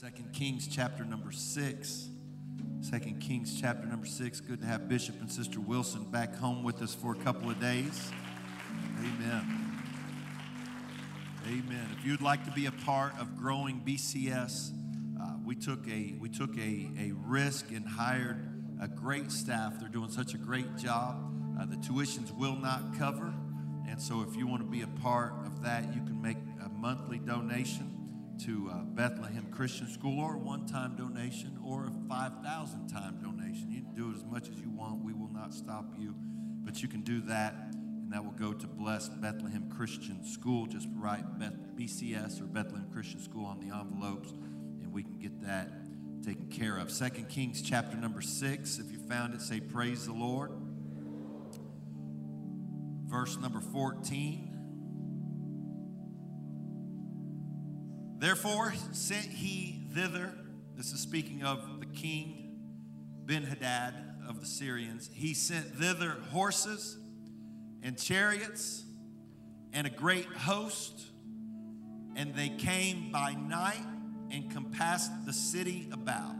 Second Kings chapter number six. Second Kings chapter number six. Good to have Bishop and Sister Wilson back home with us for a couple of days. Amen. Amen. If you'd like to be a part of growing BCS, uh, we took a we took a, a risk and hired a great staff. They're doing such a great job. Uh, the tuitions will not cover, and so if you want to be a part of that, you can make a monthly donation to uh, Bethlehem Christian School or a one time donation or a 5,000 time donation. You can do it as much as you want. We will not stop you. But you can do that, and that will go to bless Bethlehem Christian School. Just write Beth- BCS or Bethlehem Christian School on the envelopes, and we can get that taken care of. Second Kings chapter number 6. If you found it, say, Praise the Lord. Verse number 14. Therefore sent he thither, this is speaking of the king Ben Hadad of the Syrians, he sent thither horses and chariots and a great host, and they came by night and compassed the city about.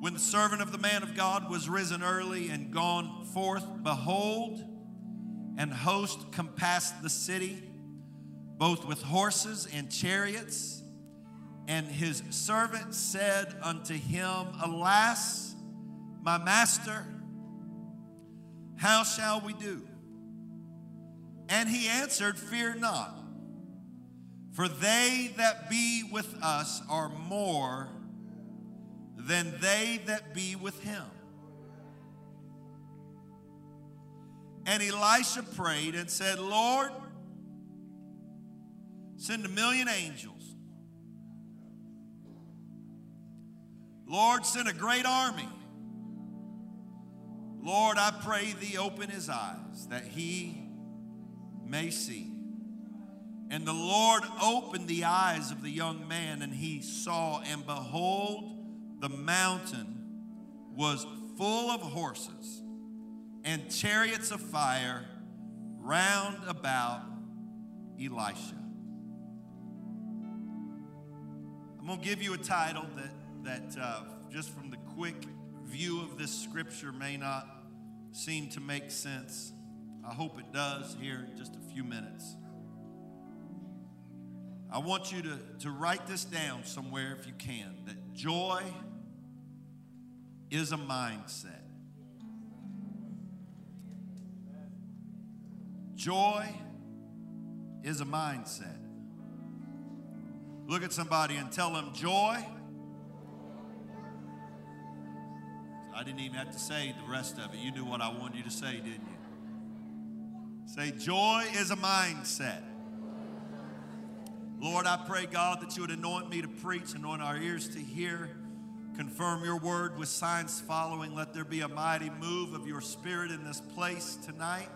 When the servant of the man of God was risen early and gone forth, behold, an host compassed the city both with horses and chariots. And his servant said unto him, Alas, my master, how shall we do? And he answered, Fear not, for they that be with us are more than they that be with him. And Elisha prayed and said, Lord, Send a million angels. Lord, send a great army. Lord, I pray thee open his eyes that he may see. And the Lord opened the eyes of the young man, and he saw, and behold, the mountain was full of horses and chariots of fire round about Elisha. I'm going to give you a title that, that uh, just from the quick view of this scripture may not seem to make sense. I hope it does here in just a few minutes. I want you to, to write this down somewhere if you can that joy is a mindset. Joy is a mindset. Look at somebody and tell them, joy. I didn't even have to say the rest of it. You knew what I wanted you to say, didn't you? Say, joy is a mindset. Lord, I pray, God, that you would anoint me to preach, anoint our ears to hear, confirm your word with signs following. Let there be a mighty move of your spirit in this place tonight.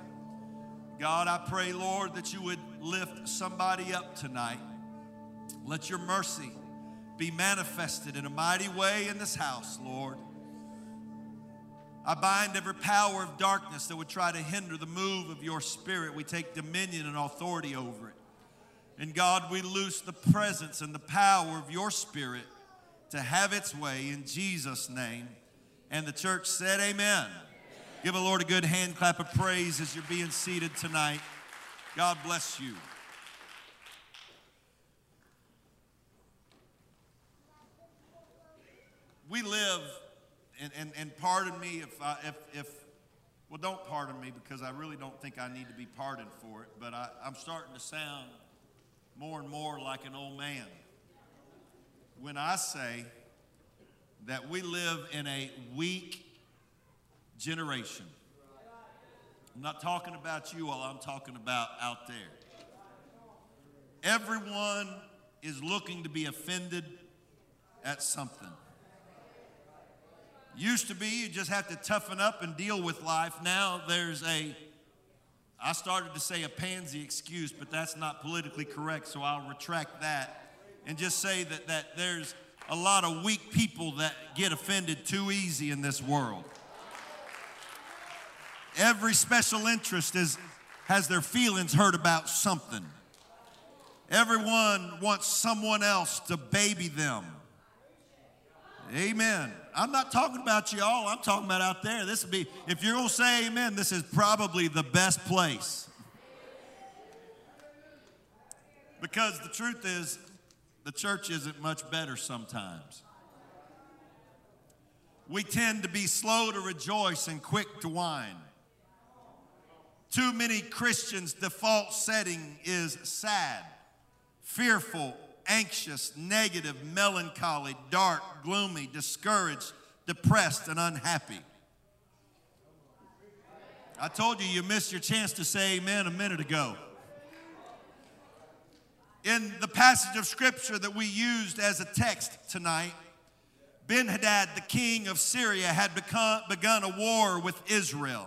God, I pray, Lord, that you would lift somebody up tonight. Let your mercy be manifested in a mighty way in this house, Lord. I bind every power of darkness that would try to hinder the move of your spirit. We take dominion and authority over it. And God, we loose the presence and the power of your spirit to have its way in Jesus' name. And the church said, Amen. Give the Lord a good hand clap of praise as you're being seated tonight. God bless you. We live, and, and, and pardon me if, I, if, if, well, don't pardon me because I really don't think I need to be pardoned for it, but I, I'm starting to sound more and more like an old man when I say that we live in a weak generation. I'm not talking about you all, I'm talking about out there. Everyone is looking to be offended at something. Used to be you just have to toughen up and deal with life. Now there's a, I started to say a pansy excuse, but that's not politically correct, so I'll retract that and just say that, that there's a lot of weak people that get offended too easy in this world. Every special interest is, has their feelings hurt about something. Everyone wants someone else to baby them. Amen. I'm not talking about y'all, I'm talking about out there. This would be, if you're going to say amen, this is probably the best place. Because the truth is, the church isn't much better sometimes. We tend to be slow to rejoice and quick to whine. Too many Christians' default setting is sad, fearful, anxious, negative, melancholy, dark, gloomy, discouraged, depressed, and unhappy. I told you you missed your chance to say amen a minute ago. In the passage of scripture that we used as a text tonight, Ben Hadad, the king of Syria, had become, begun a war with Israel.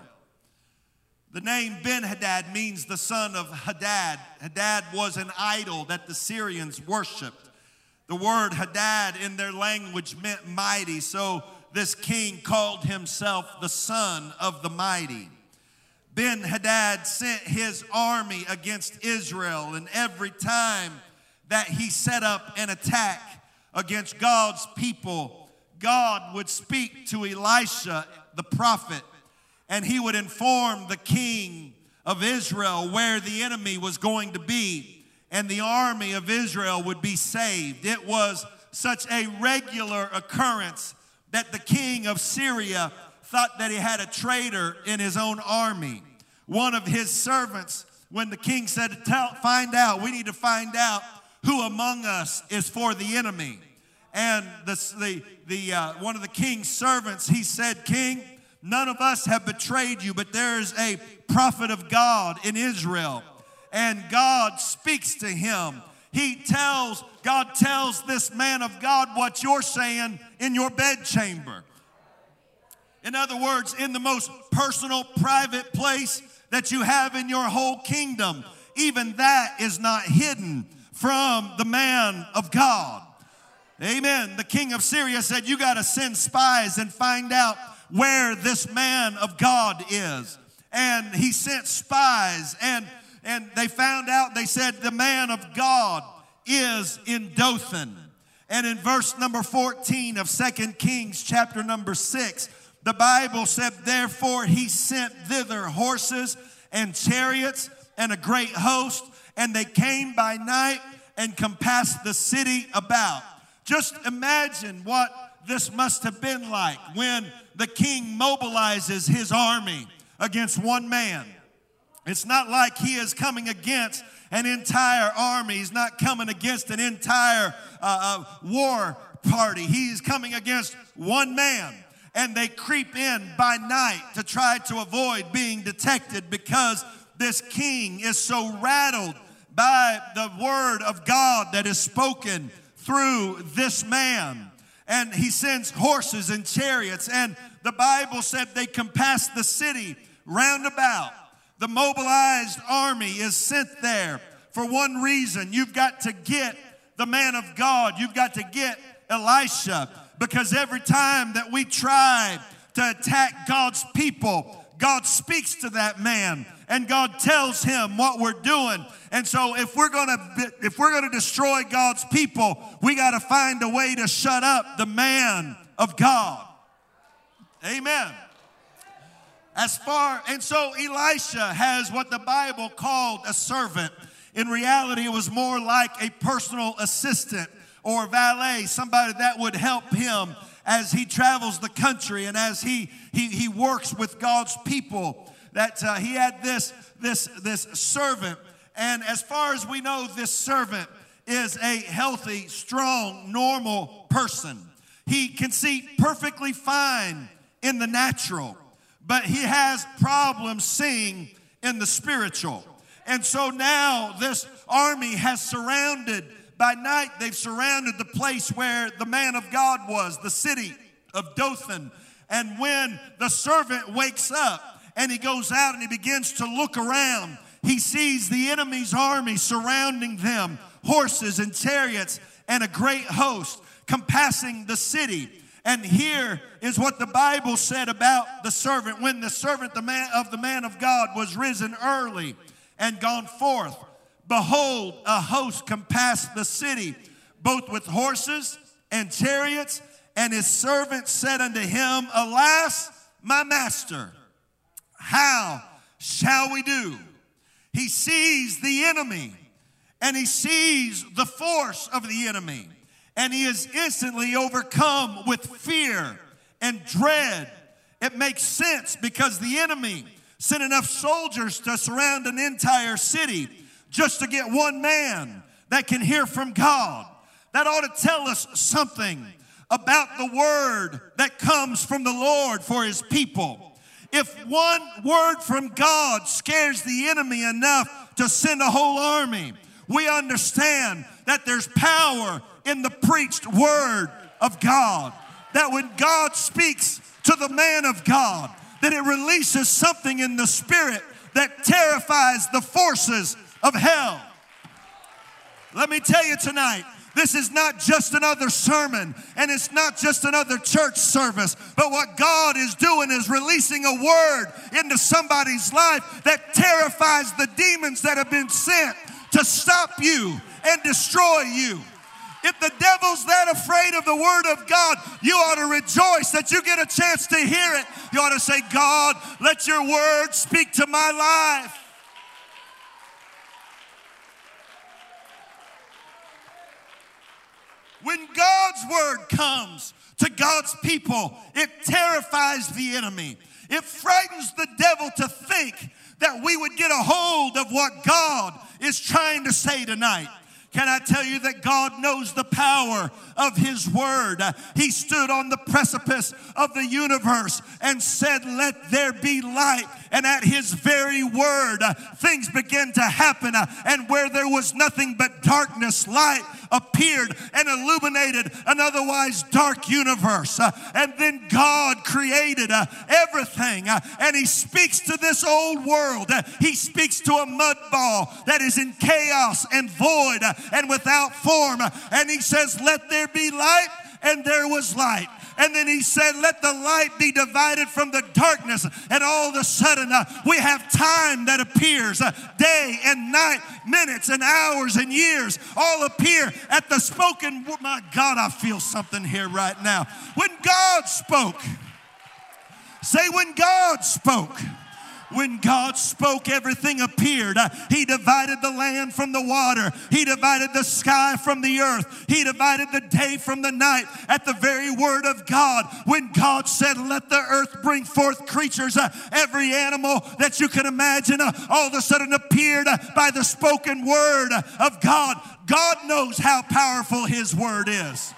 The name Ben Hadad means the son of Hadad. Hadad was an idol that the Syrians worshiped. The word Hadad in their language meant mighty, so this king called himself the son of the mighty. Ben Hadad sent his army against Israel, and every time that he set up an attack against God's people, God would speak to Elisha, the prophet, and he would inform the king of Israel where the enemy was going to be, and the army of Israel would be saved. It was such a regular occurrence that the king of Syria thought that he had a traitor in his own army. One of his servants, when the king said, Find out, we need to find out who among us is for the enemy. And the, the, the, uh, one of the king's servants, he said, King, none of us have betrayed you, but there's a prophet of God in Israel. And God speaks to him. He tells, God tells this man of God what you're saying in your bedchamber. In other words, in the most personal, private place that you have in your whole kingdom, even that is not hidden from the man of God. Amen. The king of Syria said, You got to send spies and find out where this man of God is. And he sent spies, and, and they found out, they said, The man of God is in Dothan. And in verse number 14 of Second Kings, chapter number 6, the Bible said, Therefore he sent thither horses and chariots and a great host, and they came by night and compassed the city about. Just imagine what this must have been like when the king mobilizes his army against one man. It's not like he is coming against an entire army. He's not coming against an entire uh, uh, war party. He's coming against one man. And they creep in by night to try to avoid being detected because this king is so rattled by the word of God that is spoken through this man. And he sends horses and chariots. And the Bible said they compassed the city round about the mobilized army is sent there for one reason. You've got to get the man of God, you've got to get Elisha, because every time that we try to attack God's people, God speaks to that man and God tells him what we're doing. And so if we're going to if we're going to destroy God's people, we got to find a way to shut up the man of God. Amen. As far, and so Elisha has what the Bible called a servant. In reality, it was more like a personal assistant or valet, somebody that would help him as he travels the country and as he, he, he works with God's people. That uh, he had this, this, this servant. And as far as we know, this servant is a healthy, strong, normal person. He can see perfectly fine in the natural but he has problems seeing in the spiritual. And so now this army has surrounded, by night, they've surrounded the place where the man of God was, the city of Dothan. And when the servant wakes up and he goes out and he begins to look around, he sees the enemy's army surrounding them, horses and chariots, and a great host compassing the city. And here is what the Bible said about the servant. When the servant the man, of the man of God was risen early and gone forth behold, a host compassed the city, both with horses and chariots. And his servant said unto him, Alas, my master, how shall we do? He sees the enemy and he sees the force of the enemy, and he is instantly overcome with fear and dread. It makes sense because the enemy sent enough soldiers to surround an entire city just to get one man that can hear from God. That ought to tell us something about the word that comes from the Lord for his people. If one word from God scares the enemy enough to send a whole army, we understand that there's power in the preached word of God. That when God speaks to the man of God, that it releases something in the spirit that terrifies the forces of hell. Let me tell you tonight, this is not just another sermon and it's not just another church service, but what God is doing is releasing a word into somebody's life that terrifies the demons that have been sent to stop you and destroy you. If the devil's that afraid of the word of God, you ought to rejoice that you get a chance to hear it. You ought to say, God, let your word speak to my life. When God's word comes to God's people, it terrifies the enemy. It frightens the devil to think that we would get a hold of what God is trying to say tonight. Can I tell you that God knows the power of His Word? He stood on the precipice of the universe and said, Let there be light. And at His very word, uh, things began to happen. Uh, and where there was nothing but darkness, light appeared and illuminated an otherwise dark universe. Uh, and then God created everything. And He speaks to this old world. He speaks to a mud ball that is in chaos and void and without form. And he says, Let there be light, and there was light. And then he said, Let the light be divided from the darkness. And all of a sudden, uh, we have time that appears uh, day and night, minutes and hours and years all appear at the spoken. My God, I feel something here right now. When God spoke, say, When God spoke. When God spoke, everything appeared. He divided the land from the water, He divided the sky from the earth, He divided the day from the night at the very word of God. When God said, Let the earth bring forth creatures, every animal that you can imagine all of a sudden appeared by the spoken word of God. God knows how powerful His word is.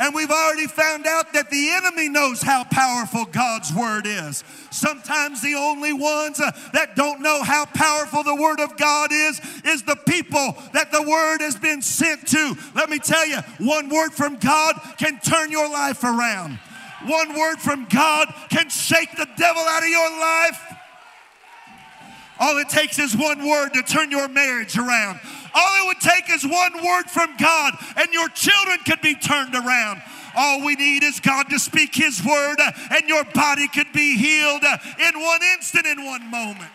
And we've already found out that the enemy knows how powerful God's word is. Sometimes the only ones uh, that don't know how powerful the word of God is, is the people that the word has been sent to. Let me tell you, one word from God can turn your life around. One word from God can shake the devil out of your life. All it takes is one word to turn your marriage around. All it would take is one word from God, and your children could be turned around. All we need is God to speak His word, and your body could be healed in one instant, in one moment.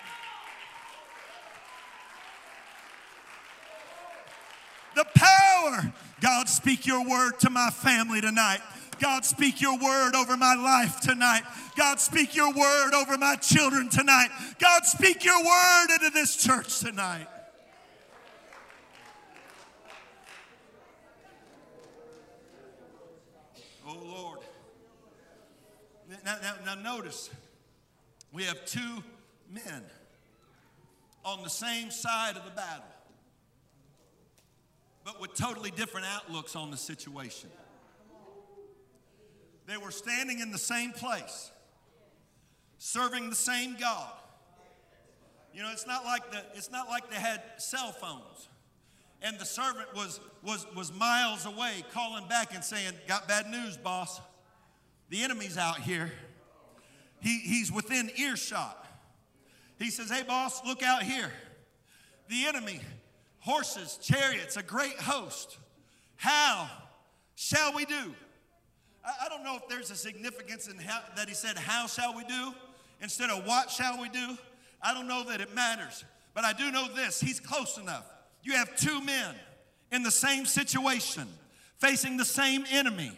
The power. God, speak your word to my family tonight. God, speak your word over my life tonight. God, speak your word over my children tonight. God, speak your word into this church tonight. Now, now, now notice, we have two men on the same side of the battle, but with totally different outlooks on the situation. They were standing in the same place, serving the same God. You know, it's not like the, it's not like they had cell phones and the servant was, was, was miles away calling back and saying, Got bad news, boss. The enemy's out here. He, he's within earshot. He says, Hey, boss, look out here. The enemy, horses, chariots, a great host. How shall we do? I, I don't know if there's a significance in how, that he said, How shall we do? instead of what shall we do. I don't know that it matters. But I do know this he's close enough. You have two men in the same situation, facing the same enemy,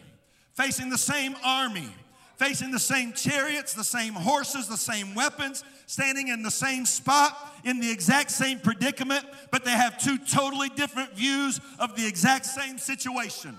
facing the same army, facing the same chariots, the same horses, the same weapons, standing in the same spot, in the exact same predicament, but they have two totally different views of the exact same situation.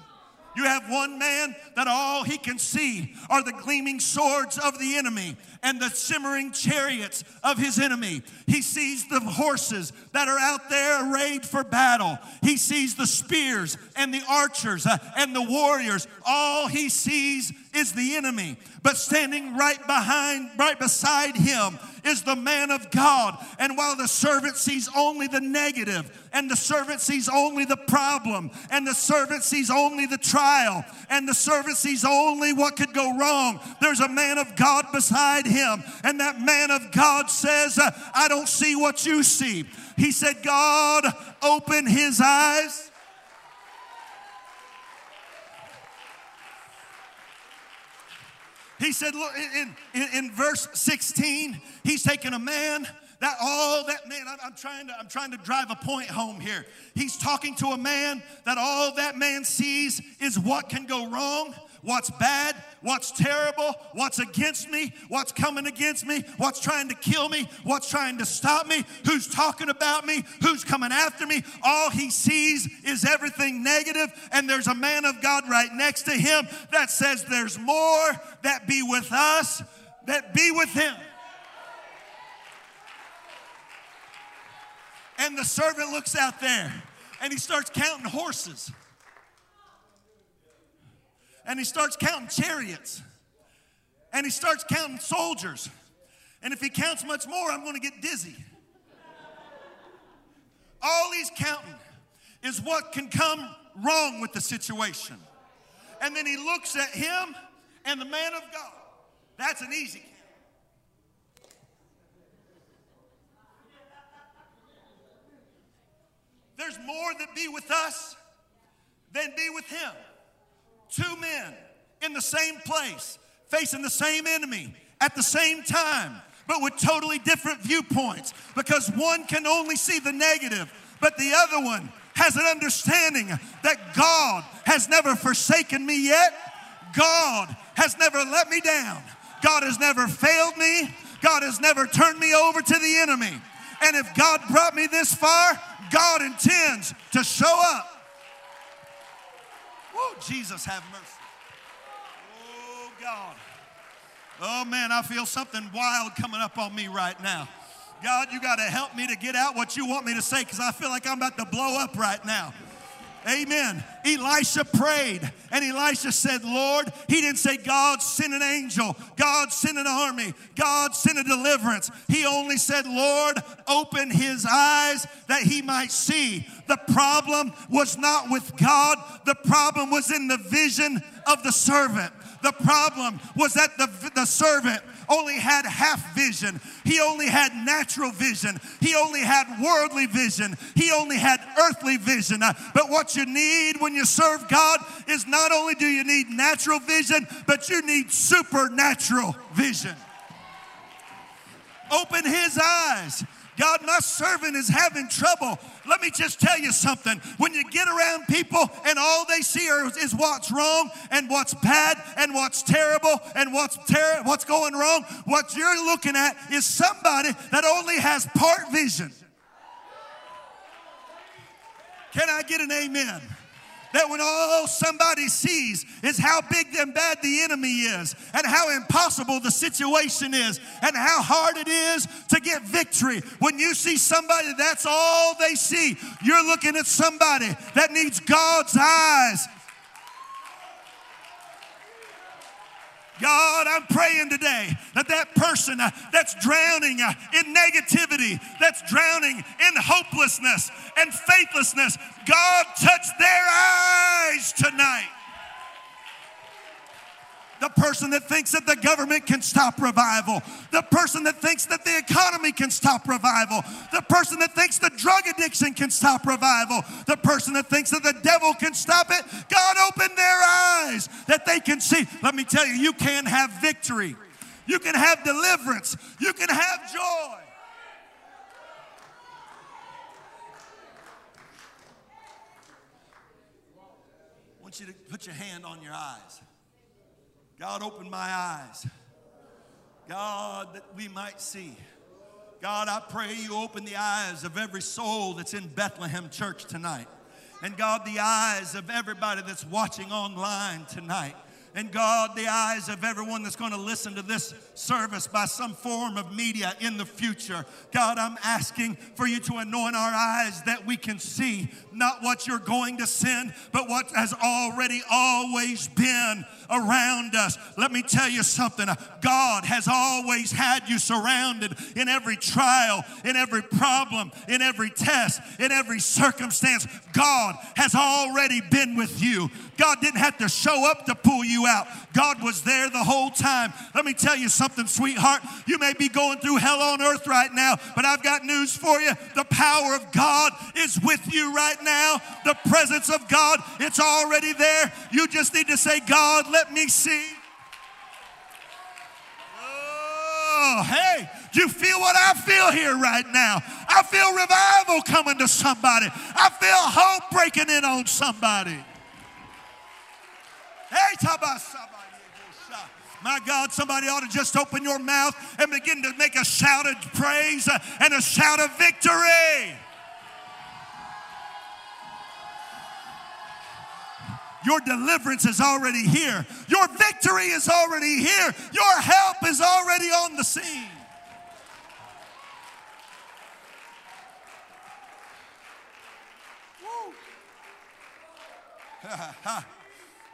You have one man that all he can see are the gleaming swords of the enemy and the shimmering chariots of his enemy. He sees the horses that are out there arrayed for battle. He sees the spears and the archers uh, and the warriors. All he sees is the enemy. But standing right behind, right beside him is the man of God. And while the servant sees only the negative, and the servant sees only the problem, and the servant sees only the trial, and the servant sees only what could go wrong, there's a man of God beside him. And that man of God says, I don't see what you see. He said, God, open his eyes He said, look, in, in, in verse 16, he's taking a man that all that man I'm, I'm, trying to i'm trying to drive a point home here. He's talking to a man that all that man sees is what can go wrong what's bad, what's terrible, what's against me, what's coming against me, what's trying to kill me, what's trying to stop me, who's talking about me, who's coming after me. All he sees is everything negative, and there's a man of God right next to him that says, There's more that be with us that be with him. And the servant looks out there and he starts counting horses and he starts counting chariots and he starts counting soldiers. And if he counts much more, I'm going to get dizzy. All he's counting is what can come wrong with the situation. And then he looks at him and the man of God. That's an easy count. There's more that be with us than be with him. Two men in the same place, facing the same enemy at the same time, but with totally different viewpoints because one can only see the negative, but the other one has an understanding that God has never forsaken me yet. God has never let me down. God has never failed me. God has never turned me over to the enemy. And if God brought me this far, God intends to show up. Oh, Jesus, have mercy. Oh, God. Oh, man, I feel something wild coming up on me right now. God, you got to help me to get out what you want me to say because I feel like I'm about to blow up right now. Amen. Elisha prayed, and Elisha said, Lord, he didn't say, God send an angel, God send an army, God send a deliverance. He only said, Lord, open his eyes that he might see. The problem was not with God, the problem was in the vision of the servant. The problem was that the, the servant only had half vision. He only had natural vision. He only had worldly vision. He only had earthly vision. Uh, but what you need when you serve God is not only do you need natural vision, but you need supernatural vision. Open his eyes God, my servant is having trouble. Let me just tell you something. When you get around people and all they see is what's wrong and what's bad and what's terrible and what's ter- what's going wrong, what you're looking at is somebody that only has part vision. Can I get an amen? That when all somebody sees is how big and bad the enemy is, and how impossible the situation is, and how hard it is to get victory. When you see somebody, that's all they see. You're looking at somebody that needs God's eyes God, I'm praying today that that person uh, that's drowning uh, in negativity, that's drowning in hopelessness and faithlessness, God touch their eyes tonight. The person that thinks that the government can stop revival. The person that thinks that the economy can stop revival. The person that thinks the drug addiction can stop revival. The person that thinks that the devil can stop it. God opened their eyes that they can see. Let me tell you, you can have victory. You can have deliverance. You can have joy. I want you to put your hand on your eyes. God, open my eyes. God, that we might see. God, I pray you open the eyes of every soul that's in Bethlehem Church tonight. And God, the eyes of everybody that's watching online tonight. And God, the eyes of everyone that's going to listen to this service by some form of media in the future. God, I'm asking for you to anoint our eyes that we can see not what you're going to send, but what has already always been around us. Let me tell you something God has always had you surrounded in every trial, in every problem, in every test, in every circumstance. God has already been with you. God didn't have to show up to pull you out, God was there the whole time. Let me tell you something, sweetheart. You may be going through hell on earth right now, but I've got news for you. The power of God is with you right now. The presence of God, it's already there. You just need to say, God, let me see. Oh, hey, do you feel what I feel here right now? I feel revival coming to somebody. I feel hope breaking in on somebody. Hey. My God, somebody ought to just open your mouth and begin to make a shout of praise and a shout of victory. Your deliverance is already here. Your victory is already here. Your help is already on the scene. Woo.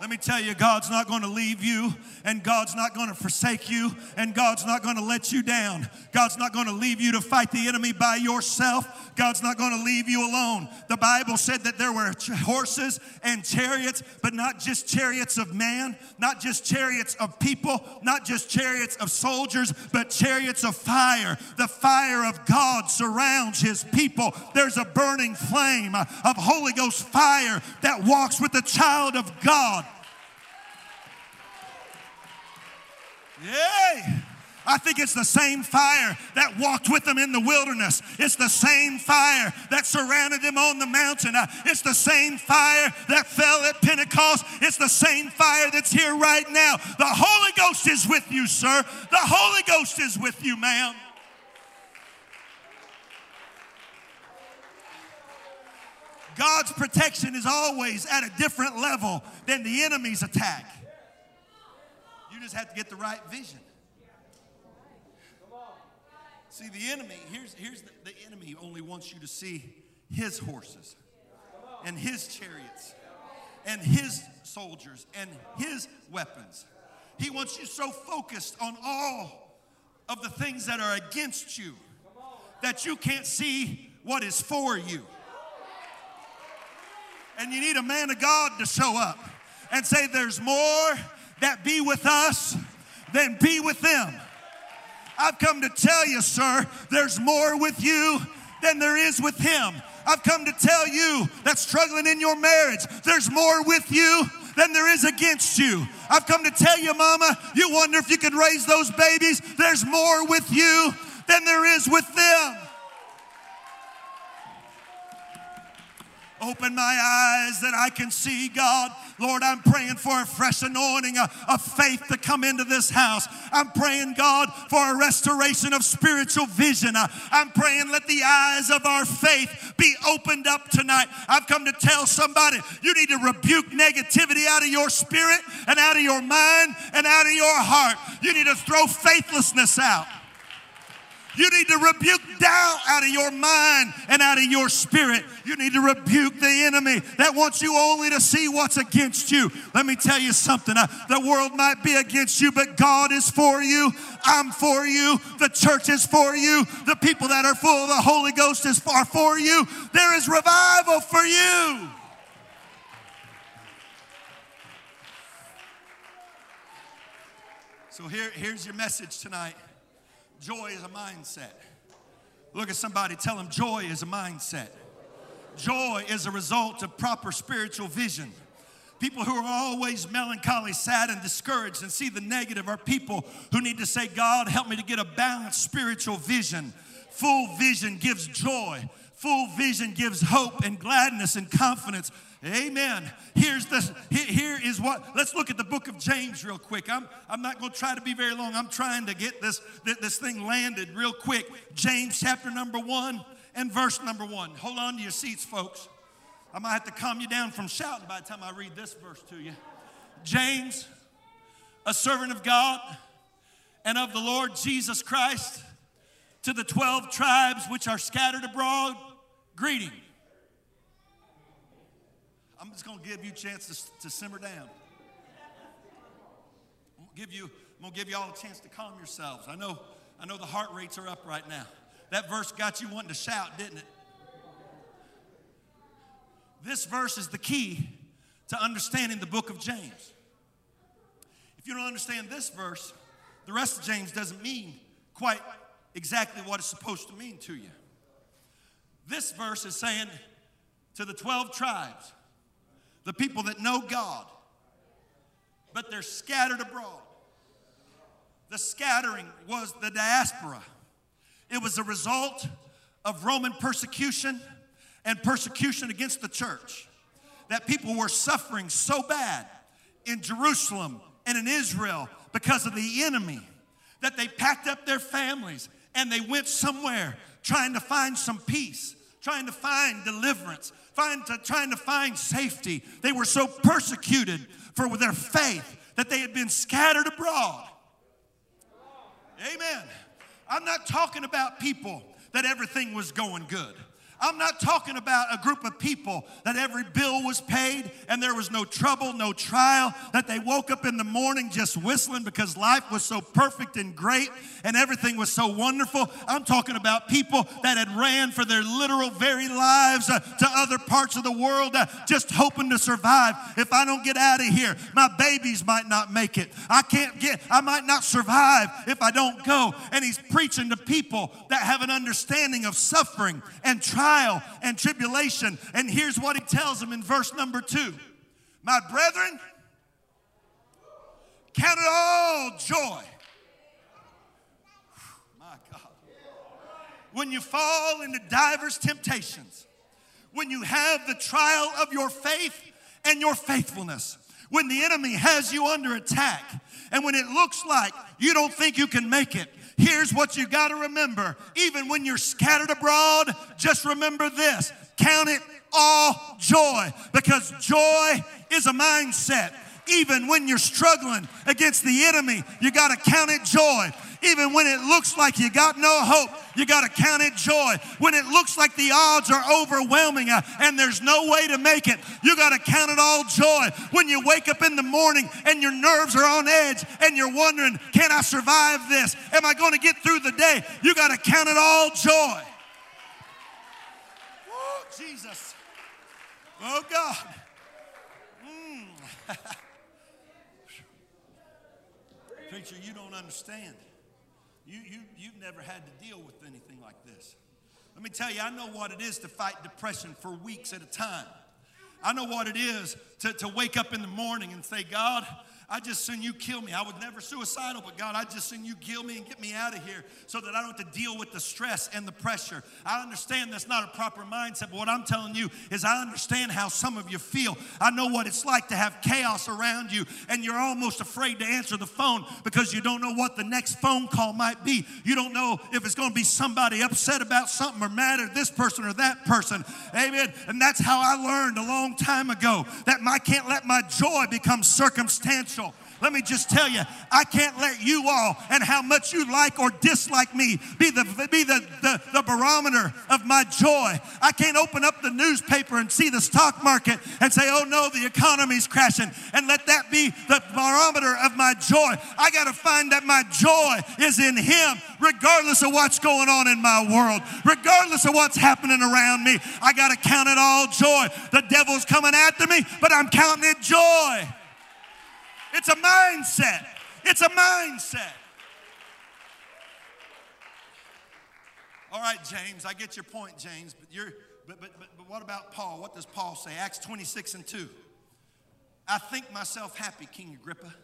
Let me tell you, God's not going to leave you, and God's not going to forsake you, and God's not going to let you down. God's not going to leave you to fight the enemy by yourself. God's not going to leave you alone. The Bible said that there were horses and chariots, but not just chariots of man, not just chariots of people, not just chariots of soldiers, but chariots of fire. The fire of God surrounds his people. There's a burning flame of Holy Ghost fire that walks with the child of God. Yay! I think it's the same fire that walked with them in the wilderness. It's the same fire that surrounded them on the mountain. Uh, it's the same fire that fell at Pentecost. It's the same fire that's here right now. The Holy Ghost is with you, sir. The Holy Ghost is with you, ma'am. God's protection is always at a different level than the enemy's attack. You just have to get the right vision. See, the enemy, here's, here's the, the enemy only wants you to see his horses and his chariots and his soldiers and his weapons. He wants you so focused on all of the things that are against you that you can't see what is for you. And you need a man of God to show up and say, There's more that be with us than be with them. I've come to tell you, sir, there's more with you than there is with him. I've come to tell you that's struggling in your marriage, there's more with you than there is against you. I've come to tell you, mama, you wonder if you could raise those babies. There's more with you than there is with them. Open my eyes that I can see, God. Lord, I'm praying for a fresh anointing of faith to come into this house. I'm praying, God, for a restoration of spiritual vision. I'm praying, let the eyes of our faith be opened up tonight. I've come to tell somebody you need to rebuke negativity out of your spirit and out of your mind and out of your heart. You need to throw faithlessness out. You need to rebuke doubt out of your mind and out of your spirit. You need to rebuke the enemy that wants you only to see what's against you. Let me tell you something. Uh, the world might be against you, but God is for you. I'm for you. The church is for you. The people that are full of the Holy Ghost is far for you. There is revival for you. So here, here's your message tonight. Joy is a mindset. Look at somebody, tell them joy is a mindset. Joy is a result of proper spiritual vision. People who are always melancholy, sad, and discouraged and see the negative are people who need to say, God, help me to get a balanced spiritual vision. Full vision gives joy, full vision gives hope and gladness and confidence. Amen. Here's the here is what let's look at the book of James real quick. I'm I'm not going to try to be very long. I'm trying to get this this thing landed real quick. James chapter number 1 and verse number 1. Hold on to your seats folks. I might have to calm you down from shouting by the time I read this verse to you. James, a servant of God and of the Lord Jesus Christ, to the 12 tribes which are scattered abroad, greeting. I'm just going to give you a chance to, to simmer down. I'm going to give you, I'm going to give you all a chance to calm yourselves. I know, I know the heart rates are up right now. That verse got you wanting to shout, didn't it? This verse is the key to understanding the book of James. If you don't understand this verse, the rest of James doesn't mean quite exactly what it's supposed to mean to you. This verse is saying to the 12 tribes, the people that know God, but they're scattered abroad. The scattering was the diaspora, it was a result of Roman persecution and persecution against the church. That people were suffering so bad in Jerusalem and in Israel because of the enemy that they packed up their families and they went somewhere trying to find some peace, trying to find deliverance, find to, trying to find safety. They were so persecuted for their faith that they had been scattered abroad. Amen. I'm not talking about people that everything was going good. I'm not talking about a group of people that every bill was paid and there was no trouble, no trial, that they woke up in the morning just whistling because life was so perfect and great and everything was so wonderful. I'm talking about people that had ran for their literal very lives uh, to other parts of the world uh, just hoping to survive. If I don't get out of here, my babies might not make it. I can't get, I might not survive if I don't go. And he's preaching to people that have an understanding of suffering and trial trial and tribulation. And here's what he tells them in verse number two My brethren, count it all joy. My God. When you fall into divers temptations, when you have the trial of your faith and your faithfulness, when the enemy has you under attack, and when it looks like you don't think you can make it, Here's what you got to remember. Even when you're scattered abroad, just remember this count it all joy because joy is a mindset. Even when you're struggling against the enemy, you got to count it joy even when it looks like you got no hope, you got to count it joy. When it looks like the odds are overwhelming uh, and there's no way to make it, you got to count it all joy. When you wake up in the morning and your nerves are on edge and you're wondering, can I survive this? Am I going to get through the day? You got to count it all joy. Oh, Jesus. Oh, God. Mm. Preacher, you don't understand. You, you, you've never had to deal with anything like this. Let me tell you, I know what it is to fight depression for weeks at a time. I know what it is to, to wake up in the morning and say, God, I just send you kill me. I was never suicidal, but God, I just send you kill me and get me out of here so that I don't have to deal with the stress and the pressure. I understand that's not a proper mindset, but what I'm telling you is I understand how some of you feel. I know what it's like to have chaos around you and you're almost afraid to answer the phone because you don't know what the next phone call might be. You don't know if it's going to be somebody upset about something or mad at this person or that person. Amen. And that's how I learned a long time ago that I can't let my joy become circumstantial let me just tell you, I can't let you all and how much you like or dislike me be the be the, the, the barometer of my joy. I can't open up the newspaper and see the stock market and say, oh no, the economy's crashing, and let that be the barometer of my joy. I got to find that my joy is in Him, regardless of what's going on in my world, regardless of what's happening around me. I got to count it all joy. The devil's coming after me, but I'm counting it joy. It's a mindset. It's a mindset. All right, James, I get your point, James, but you're but, but, but, but what about Paul? What does Paul say? Acts 26 and 2. I think myself happy, King Agrippa,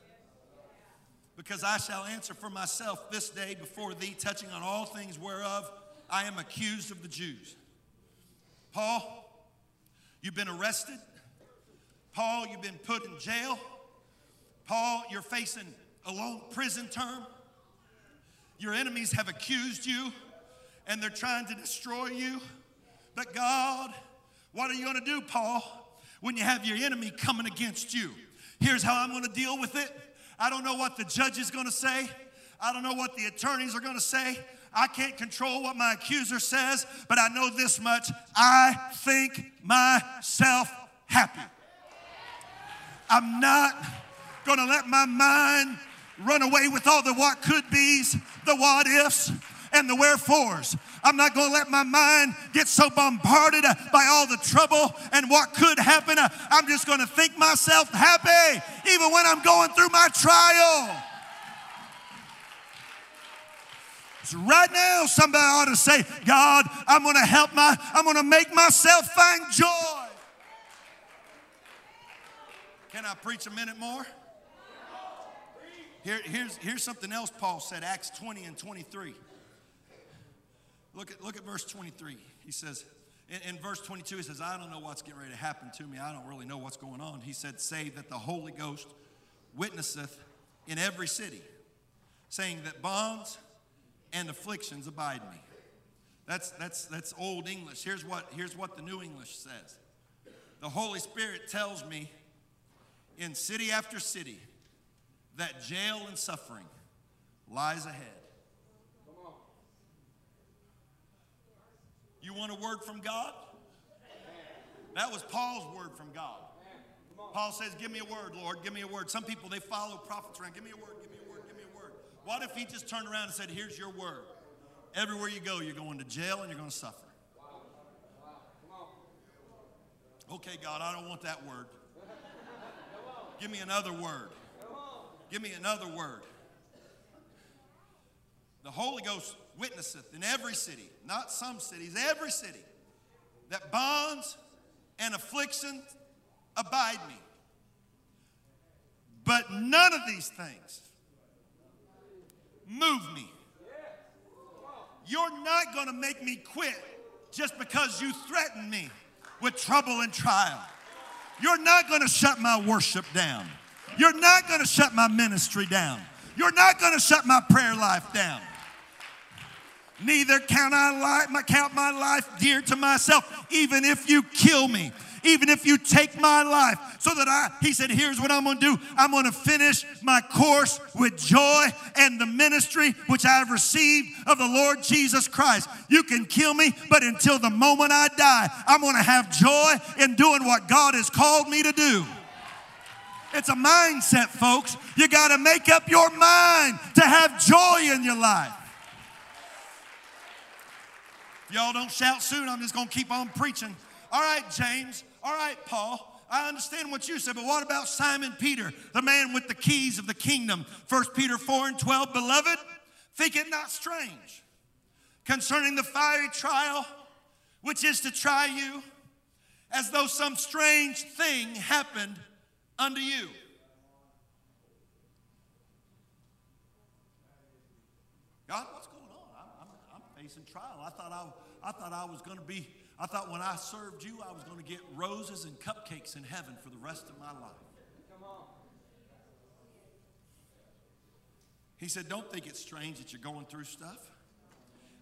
because I shall answer for myself this day before thee, touching on all things whereof I am accused of the Jews. Paul, you've been arrested. Paul, you've been put in jail. Paul, you're facing a long prison term. Your enemies have accused you and they're trying to destroy you. But God, what are you going to do, Paul, when you have your enemy coming against you? Here's how I'm going to deal with it. I don't know what the judge is going to say. I don't know what the attorneys are going to say. I can't control what my accuser says, but I know this much I think myself happy. I'm not going to let my mind run away with all the what could be's, the what ifs, and the wherefores. I'm not going to let my mind get so bombarded uh, by all the trouble and what could happen. Uh, I'm just going to think myself happy even when I'm going through my trial. So right now, somebody ought to say, God, I'm going to help my, I'm going to make myself find joy. Can I preach a minute more? Here, here's, here's something else Paul said, Acts 20 and 23. Look at, look at verse 23. He says, in, in, verse 22, he says, I don't know what's getting ready to happen to me. I don't really know what's going on. He said, Say that the Holy Ghost witnesseth in every city, saying that bonds and afflictions abide me. That's, that's, that's old English. Here's what, here's what the New English says The Holy Spirit tells me in city after city that jail and suffering lies ahead. You want a word from God? That was Paul's word from God. Paul says, Give me a word, Lord. Give me a word. Some people, they follow prophets around. Give me a word, give me a word, give me a word. What if he just turned around and said, Here's your word? Everywhere you go, you're going to jail and you're going to suffer. Okay, God, I don't want that word. Give me another word. Give me another word. The Holy Ghost witnesseth in every city, not some cities, every city, that bonds and affliction abide me. But none of these things move me. You're not going to make me quit just because you threaten me with trouble and trial. You're not going to shut my worship down. You're not going to shut my ministry down. You're not going to shut my prayer life down. Neither count I my, count my life dear to myself, even if you kill me, even if you take my life. So that I, he said, here's what I'm going to do. I'm going to finish my course with joy and the ministry which I have received of the Lord Jesus Christ. You can kill me, but until the moment I die, I'm going to have joy in doing what God has called me to do. It's a mindset, folks. You got to make up your mind to have joy in your life. Y'all don't shout soon. I'm just going to keep on preaching. All right, James. All right, Paul. I understand what you said, but what about Simon Peter, the man with the keys of the kingdom? 1 Peter 4 and 12. Beloved, think it not strange concerning the fiery trial which is to try you, as though some strange thing happened unto you. God, what's going on? I'm, I'm, I'm facing trial. I thought I, I thought I was going to be. I thought when I served you, I was going to get roses and cupcakes in heaven for the rest of my life. Come on. He said, Don't think it's strange that you're going through stuff.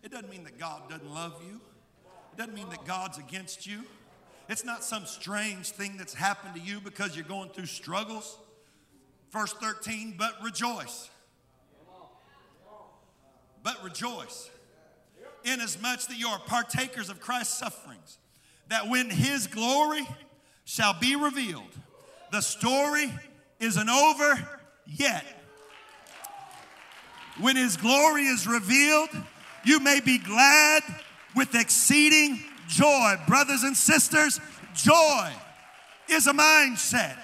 It doesn't mean that God doesn't love you, it doesn't mean that God's against you. It's not some strange thing that's happened to you because you're going through struggles. Verse 13, but rejoice. But rejoice, inasmuch that you are partakers of Christ's sufferings, that when his glory shall be revealed, the story isn't over yet. When his glory is revealed, you may be glad with exceeding joy. Brothers and sisters, joy is a mindset.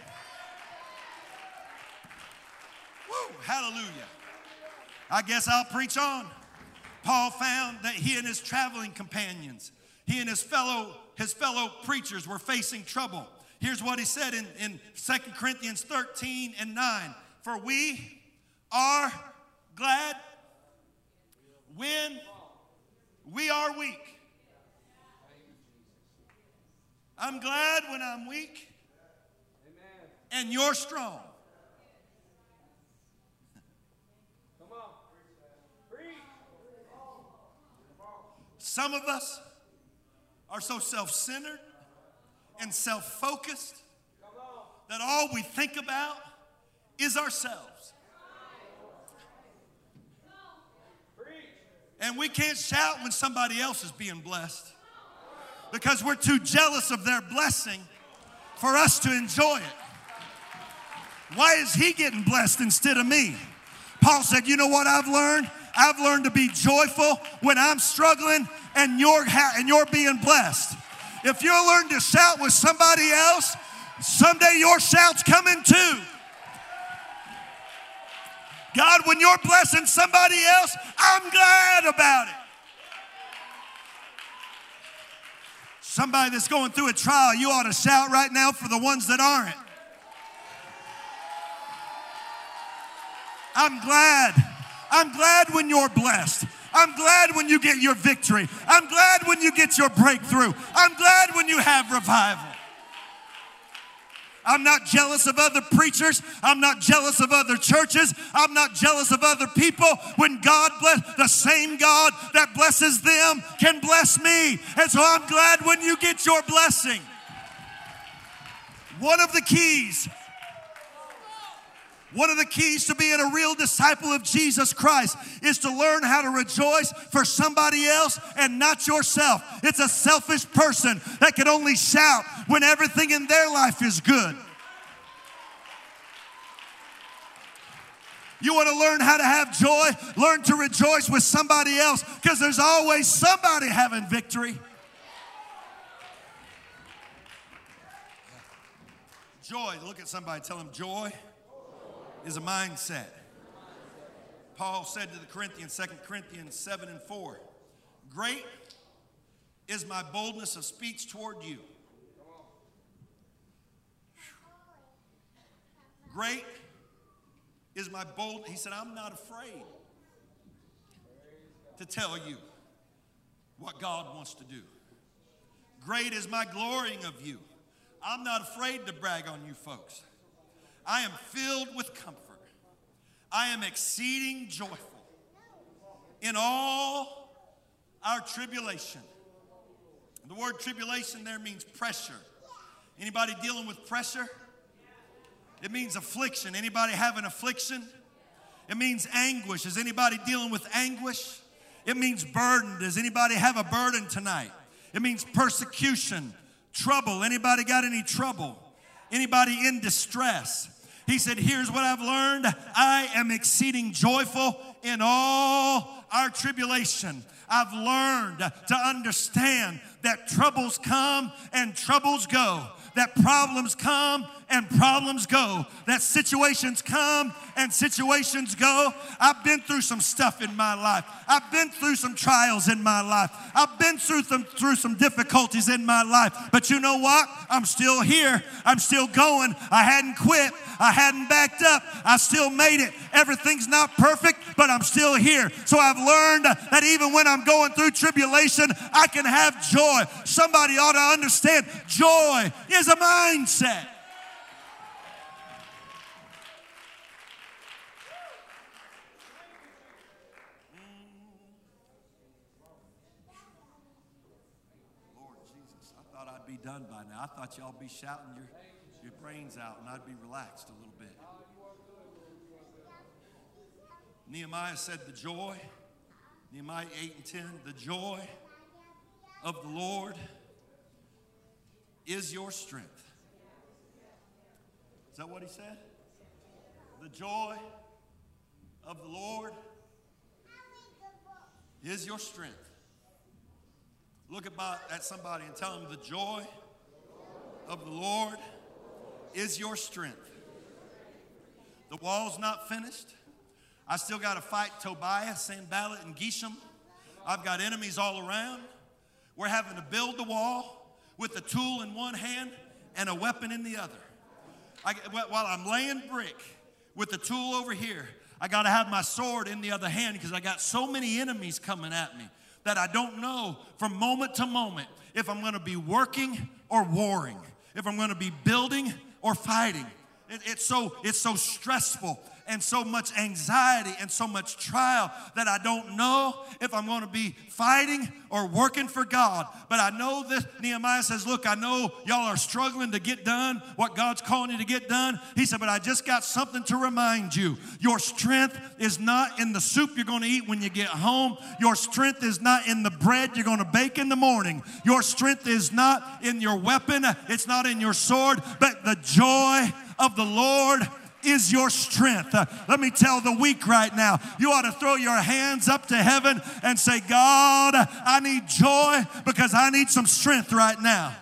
Woo, hallelujah. I guess I'll preach on. Paul found that he and his traveling companions, he and his fellow his fellow preachers were facing trouble. Here's what he said in, in 2 Corinthians 13 and 9 For we are glad when we are weak. I'm glad when I'm weak and you're strong. Come on. Some of us are so self centered and self focused that all we think about is ourselves. And we can't shout when somebody else is being blessed because we're too jealous of their blessing for us to enjoy it. Why is he getting blessed instead of me? Paul said, You know what I've learned? I've learned to be joyful when I'm struggling and you're, ha- and you're being blessed. If you learn to shout with somebody else, someday your shout's coming too. God, when you're blessing somebody else, I'm glad about it. Somebody that's going through a trial, you ought to shout right now for the ones that aren't. I'm glad. I'm glad when you're blessed. I'm glad when you get your victory. I'm glad when you get your breakthrough. I'm glad when you have revival. I'm not jealous of other preachers. I'm not jealous of other churches. I'm not jealous of other people. When God bless, the same God that blesses them can bless me. And so I'm glad when you get your blessing. One of the keys one of the keys to being a real disciple of Jesus Christ is to learn how to rejoice for somebody else and not yourself. It's a selfish person that can only shout when everything in their life is good. You want to learn how to have joy? Learn to rejoice with somebody else because there's always somebody having victory. Joy, look at somebody, tell them joy is a mindset. Paul said to the Corinthians, 2 Corinthians 7 and 4, Great is my boldness of speech toward you. Great is my bold. He said, I'm not afraid to tell you what God wants to do. Great is my glorying of you. I'm not afraid to brag on you folks. I am filled with comfort. I am exceeding joyful in all our tribulation. The word tribulation there means pressure. Anybody dealing with pressure? It means affliction. Anybody have an affliction? It means anguish. Is anybody dealing with anguish? It means burden. Does anybody have a burden tonight? It means persecution, trouble. Anybody got any trouble? Anybody in distress? He said, Here's what I've learned I am exceeding joyful in all our tribulation. I've learned to understand that troubles come and troubles go, that problems come and problems go, that situations come and situations go. I've been through some stuff in my life. I've been through some trials in my life. I've been through some, through some difficulties in my life. But you know what? I'm still here. I'm still going. I hadn't quit. I hadn't backed up. I still made it. Everything's not perfect, but I'm still here. So I've learned that even when I'm going through tribulation, I can have joy. Somebody ought to understand joy is a mindset. Lord Jesus, I thought I'd be done by now. I thought y'all be shouting your, your brains out and I'd be relaxed a little bit. Nehemiah said, The joy, Nehemiah 8 and 10, the joy of the Lord is your strength. Is that what he said? The joy of the Lord is your strength. Look at somebody and tell them the joy of the Lord is your strength. The wall's not finished. I still got to fight Tobiah, Sanballat, and Geshem. I've got enemies all around. We're having to build the wall with a tool in one hand and a weapon in the other. I, while I'm laying brick with the tool over here, I got to have my sword in the other hand because I got so many enemies coming at me that I don't know from moment to moment if I'm going to be working or warring, if I'm going to be building or fighting. It, it's so it's so stressful and so much anxiety and so much trial that I don't know if I'm going to be fighting or working for God. But I know this. Nehemiah says, Look, I know y'all are struggling to get done what God's calling you to get done. He said, But I just got something to remind you. Your strength is not in the soup you're going to eat when you get home. Your strength is not in the bread you're going to bake in the morning. Your strength is not in your weapon, it's not in your sword, but the joy of the Lord is your strength. Uh, let me tell the weak right now, you ought to throw your hands up to heaven and say, God, I need joy because I need some strength right now.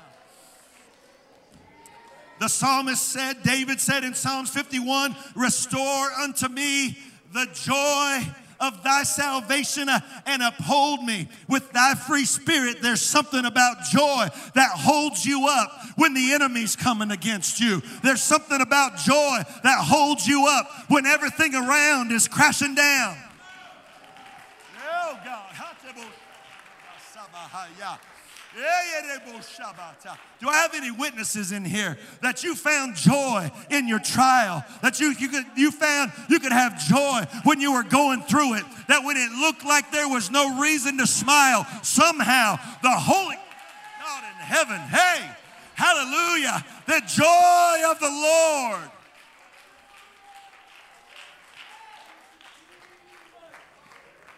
The psalmist said, David said in Psalms 51, Restore unto me the joy of thy salvation uh, and uphold me with thy free spirit. There's something about joy that holds you up when the enemy's coming against you. There's something about joy that holds you up when everything around is crashing down. Oh, God. Do I have any witnesses in here that you found joy in your trial? That you, you, could, you found you could have joy when you were going through it? That when it looked like there was no reason to smile, somehow the Holy God in heaven, hey, hallelujah, the joy of the Lord.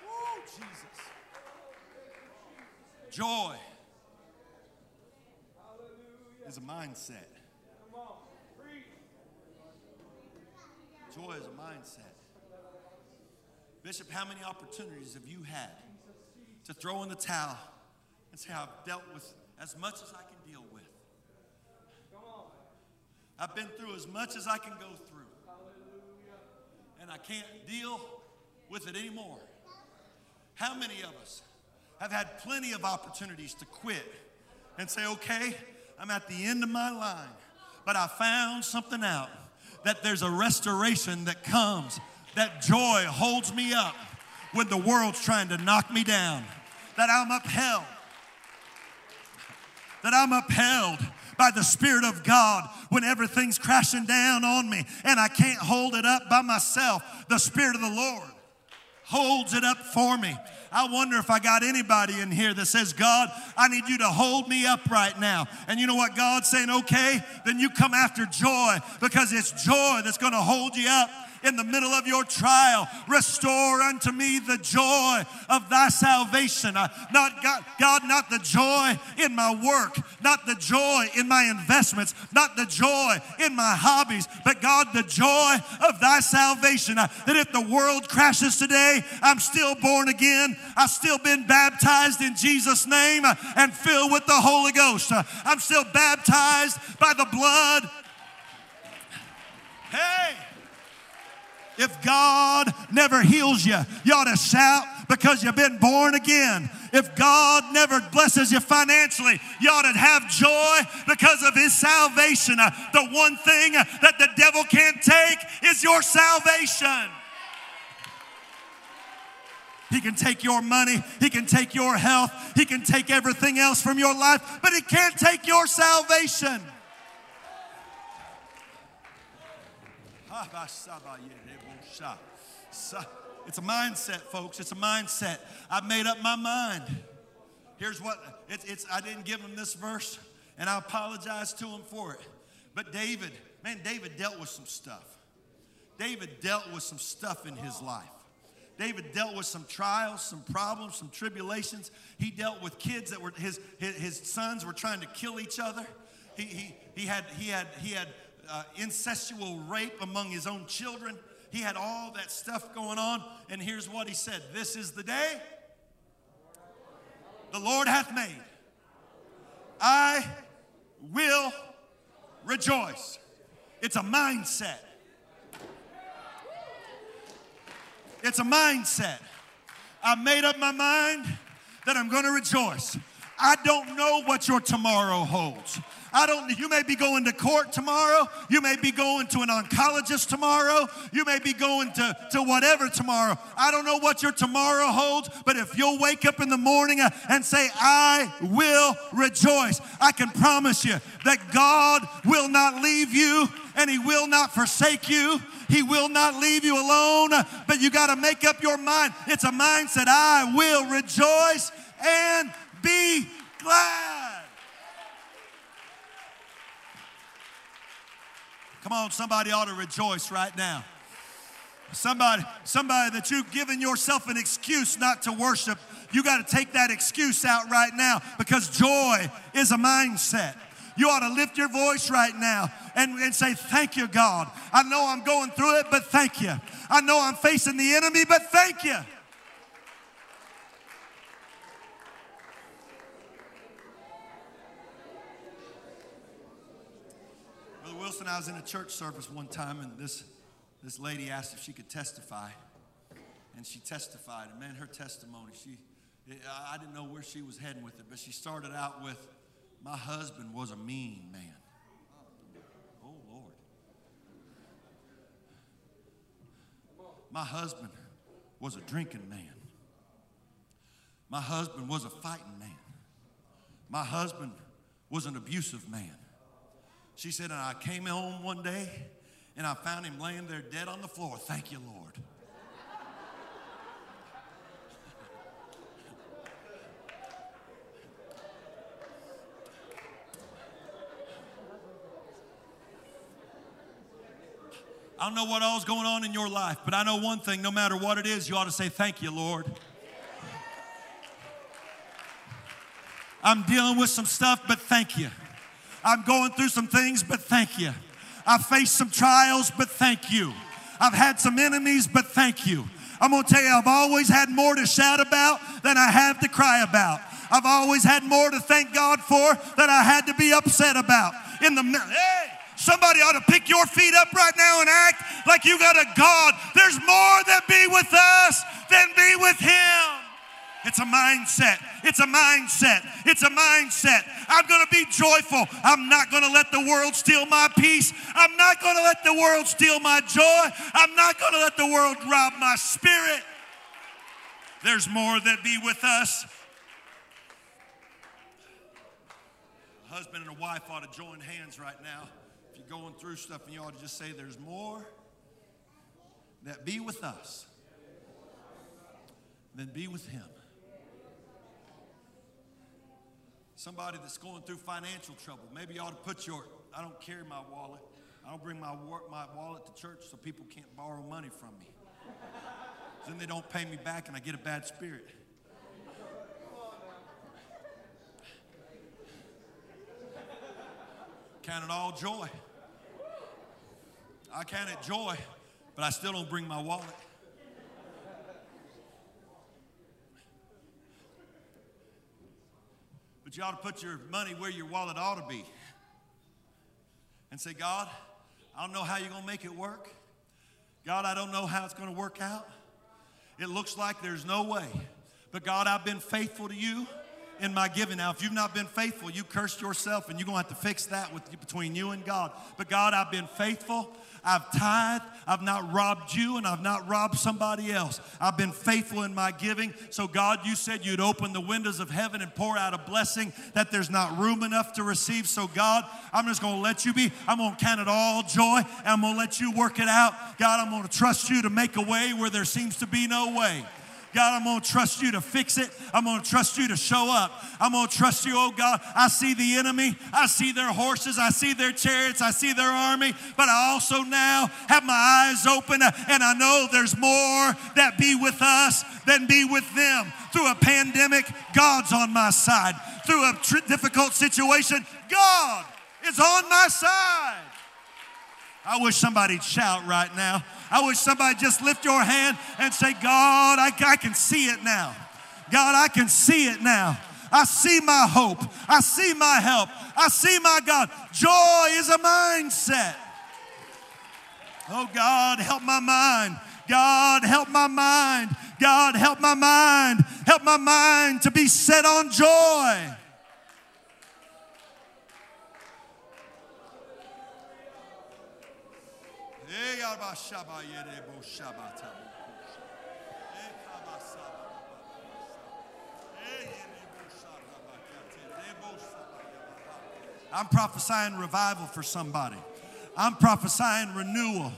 Woo, Jesus. Joy is a mindset. Joy is a mindset. Bishop, how many opportunities have you had to throw in the towel and say, I've dealt with as much as I can deal with? I've been through as much as I can go through. And I can't deal with it anymore. How many of us have had plenty of opportunities to quit and say, okay, I'm at the end of my line, but I found something out that there's a restoration that comes, that joy holds me up when the world's trying to knock me down, that I'm upheld, that I'm upheld by the Spirit of God when everything's crashing down on me and I can't hold it up by myself. The Spirit of the Lord holds it up for me. I wonder if I got anybody in here that says, God, I need you to hold me up right now. And you know what God's saying? Okay, then you come after joy because it's joy that's going to hold you up in the middle of your trial. Restore unto me the joy of thy salvation. Uh, not God, God, not the joy in my work, not the joy in my investments, not the joy in my hobbies, but God, the joy of thy salvation. Uh, that if the world crashes today, I'm still born again. I've still been baptized in Jesus' name uh, and filled with the Holy Ghost. I'm still baptized by the blood. Hey! If God never heals you, you ought to shout because you've been born again. If God never blesses you financially, you ought to have joy because of His salvation. Uh, the one thing that the devil can't take is your salvation. He can take your money, He can take your health, He can take everything else from your life, but He can't take your salvation. It's a mindset, folks. It's a mindset. I've made up my mind. Here's what it's, it's I didn't give him this verse, and I apologize to him for it. But David, man, David dealt with some stuff. David dealt with some stuff in his life. David dealt with some trials, some problems, some tribulations. He dealt with kids that were his his, his sons were trying to kill each other. He, he, he had he had he had uh, incestual rape among his own children. He had all that stuff going on. And here's what he said This is the day the Lord hath made. I will rejoice. It's a mindset. It's a mindset. I made up my mind that I'm going to rejoice. I don't know what your tomorrow holds. I don't, you may be going to court tomorrow. You may be going to an oncologist tomorrow. You may be going to, to whatever tomorrow. I don't know what your tomorrow holds, but if you'll wake up in the morning uh, and say, I will rejoice, I can promise you that God will not leave you and He will not forsake you. He will not leave you alone, but you got to make up your mind. It's a mindset I will rejoice and be glad. Come on, somebody ought to rejoice right now. Somebody, somebody that you've given yourself an excuse not to worship, you got to take that excuse out right now because joy is a mindset. You ought to lift your voice right now and, and say, Thank you, God. I know I'm going through it, but thank you. I know I'm facing the enemy, but thank you. Wilson, I was in a church service one time, and this, this lady asked if she could testify. And she testified. And man, her testimony, she, I didn't know where she was heading with it, but she started out with, My husband was a mean man. Oh, Lord. My husband was a drinking man. My husband was a fighting man. My husband was an abusive man. She said, and I came home one day and I found him laying there dead on the floor. Thank you, Lord. I don't know what all's going on in your life, but I know one thing no matter what it is, you ought to say, Thank you, Lord. I'm dealing with some stuff, but thank you. I'm going through some things, but thank you. I've faced some trials, but thank you. I've had some enemies, but thank you. I'm going to tell you, I've always had more to shout about than I have to cry about. I've always had more to thank God for than I had to be upset about. In the hey, somebody ought to pick your feet up right now and act like you got a God. There's more that be with us than be with Him. It's a mindset. It's a mindset. It's a mindset. I'm going to be joyful. I'm not going to let the world steal my peace. I'm not going to let the world steal my joy. I'm not going to let the world rob my spirit. There's more that be with us. A husband and a wife ought to join hands right now. If you're going through stuff and you ought to just say, There's more that be with us than be with him. Somebody that's going through financial trouble. Maybe you ought to put your, I don't carry my wallet. I don't bring my, my wallet to church so people can't borrow money from me. then they don't pay me back and I get a bad spirit. Count it all joy. I count it joy, but I still don't bring my wallet. But you ought to put your money where your wallet ought to be and say, God, I don't know how you're going to make it work. God, I don't know how it's going to work out. It looks like there's no way. But God, I've been faithful to you in my giving. Now, if you've not been faithful, you cursed yourself and you're going to have to fix that with, between you and God. But God, I've been faithful. I've tithed. I've not robbed you and I've not robbed somebody else. I've been faithful in my giving. So, God, you said you'd open the windows of heaven and pour out a blessing that there's not room enough to receive. So, God, I'm just going to let you be. I'm going to count it all joy and I'm going to let you work it out. God, I'm going to trust you to make a way where there seems to be no way. God, I'm going to trust you to fix it. I'm going to trust you to show up. I'm going to trust you, oh God. I see the enemy. I see their horses. I see their chariots. I see their army. But I also now have my eyes open uh, and I know there's more that be with us than be with them. Through a pandemic, God's on my side. Through a tr- difficult situation, God is on my side. I wish somebody'd shout right now. I wish somebody just lift your hand and say, God, I, I can see it now. God, I can see it now. I see my hope. I see my help. I see my God. Joy is a mindset. Oh, God, help my mind. God, help my mind. God, help my mind. Help my mind to be set on joy. I'm prophesying revival for somebody. I'm prophesying renewal.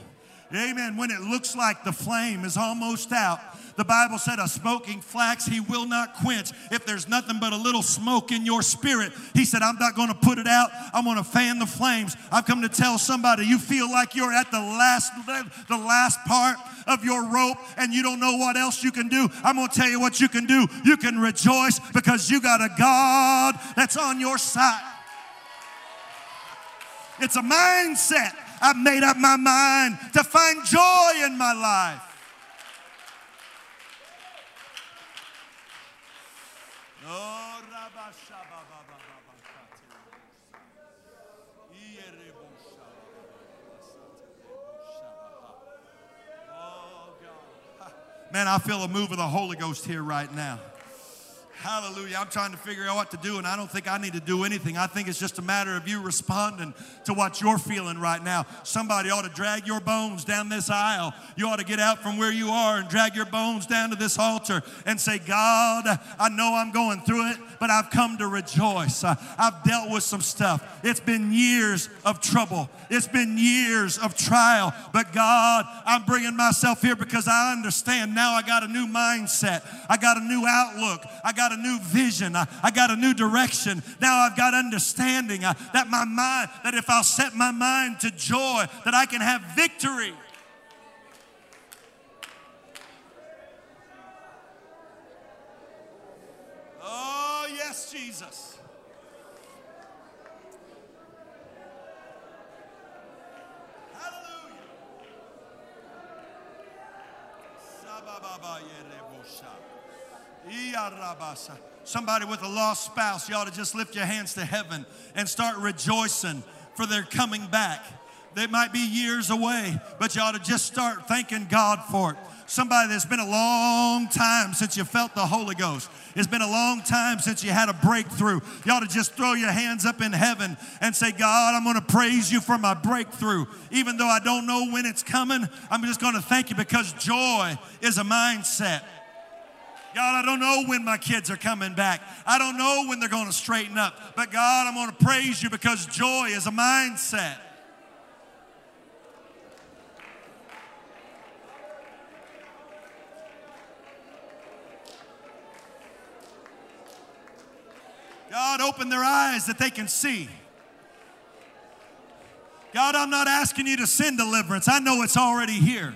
Amen. When it looks like the flame is almost out, the Bible said, a smoking flax he will not quench. If there's nothing but a little smoke in your spirit, he said, I'm not going to put it out. I'm going to fan the flames. I've come to tell somebody you feel like you're at the last, the last part of your rope and you don't know what else you can do. I'm going to tell you what you can do. You can rejoice because you got a God that's on your side. It's a mindset. I've made up my mind to find joy in my life. Man, I feel a move of the Holy Ghost here right now. Hallelujah. I'm trying to figure out what to do, and I don't think I need to do anything. I think it's just a matter of you responding to what you're feeling right now. Somebody ought to drag your bones down this aisle. You ought to get out from where you are and drag your bones down to this altar and say, God, I know I'm going through it, but I've come to rejoice. Uh, I've dealt with some stuff. It's been years of trouble, it's been years of trial, but God, I'm bringing myself here because I understand now I got a new mindset, I got a new outlook, I got a new vision. I, I got a new direction. Now I've got understanding uh, that my mind, that if I'll set my mind to joy, that I can have victory. Oh, yes, Jesus. Hallelujah. Somebody with a lost spouse, you ought to just lift your hands to heaven and start rejoicing for their coming back. They might be years away, but you ought to just start thanking God for it. Somebody that's been a long time since you felt the Holy Ghost. It's been a long time since you had a breakthrough. You ought to just throw your hands up in heaven and say, God, I'm going to praise you for my breakthrough. Even though I don't know when it's coming, I'm just going to thank you because joy is a mindset. God, I don't know when my kids are coming back. I don't know when they're going to straighten up. But God, I'm going to praise you because joy is a mindset. God, open their eyes that they can see. God, I'm not asking you to send deliverance. I know it's already here.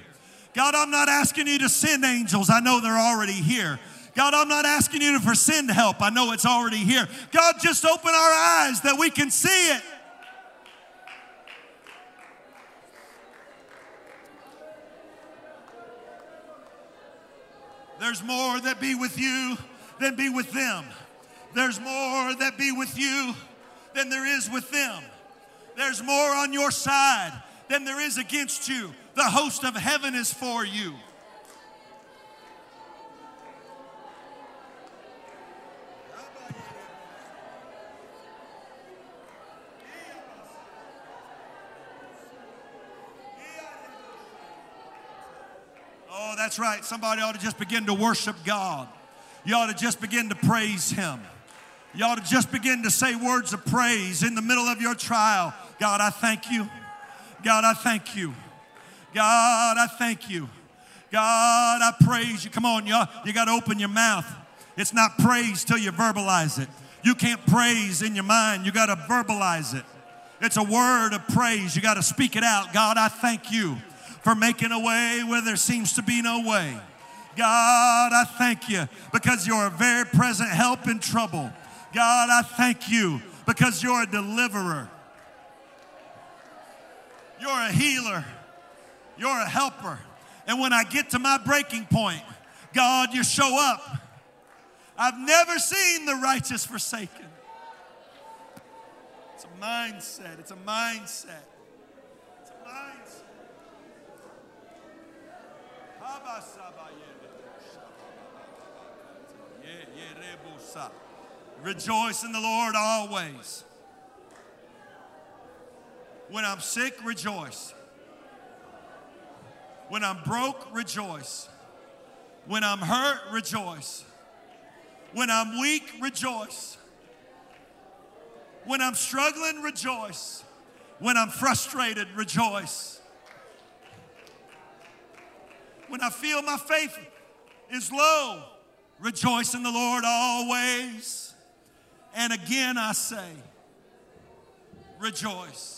God, I'm not asking you to send angels. I know they're already here. God, I'm not asking you to send help. I know it's already here. God, just open our eyes that we can see it. There's more that be with you than be with them. There's more that be with you than there is with them. There's more on your side than there is against you. The host of heaven is for you. Oh, that's right. Somebody ought to just begin to worship God. You ought to just begin to praise Him. You ought to just begin to say words of praise in the middle of your trial. God, I thank you. God, I thank you. God, I thank you. God, I praise you. Come on, y'all. You got to open your mouth. It's not praise till you verbalize it. You can't praise in your mind, you got to verbalize it. It's a word of praise. You got to speak it out. God, I thank you for making a way where there seems to be no way. God, I thank you because you're a very present help in trouble. God, I thank you because you're a deliverer. You're a healer. You're a helper. And when I get to my breaking point, God, you show up. I've never seen the righteous forsaken. It's a mindset. It's a mindset. It's a mindset. Rejoice in the Lord always. When I'm sick, rejoice. When I'm broke, rejoice. When I'm hurt, rejoice. When I'm weak, rejoice. When I'm struggling, rejoice. When I'm frustrated, rejoice. When I feel my faith is low, rejoice in the Lord always. And again I say, rejoice.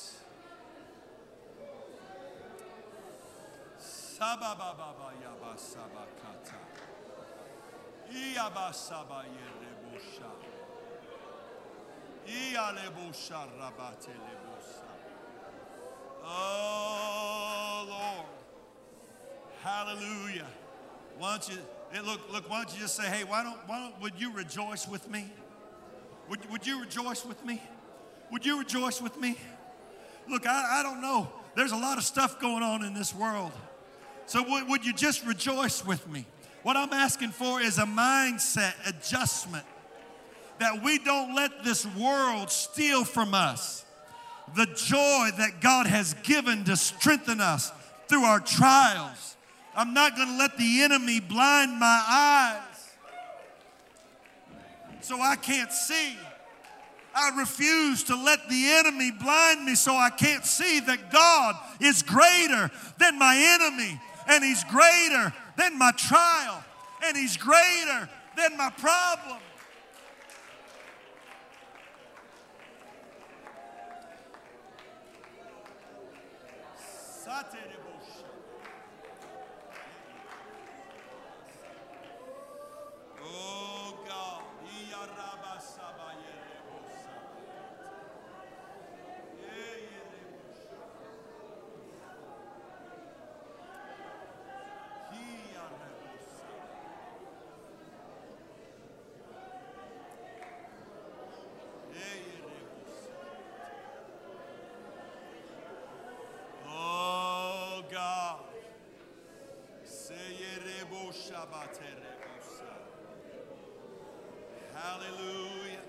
Oh Lord. Hallelujah. Why don't you look, look, why don't you just say, hey, why don't, why don't would you rejoice with me? Would, would you rejoice with me? Would you rejoice with me? Look, I, I don't know. There's a lot of stuff going on in this world. So, would, you just rejoice with me? What I'm asking for is a mindset adjustment that we don't let this world steal from us the joy that God has given to strengthen us through our trials. I'm not going to let the enemy blind my eyes so I can't see. I refuse to let the enemy blind me so I can't see that God is greater than my enemy and He's greater than my trial, and He's greater than my problem. Oh God. Hallelujah.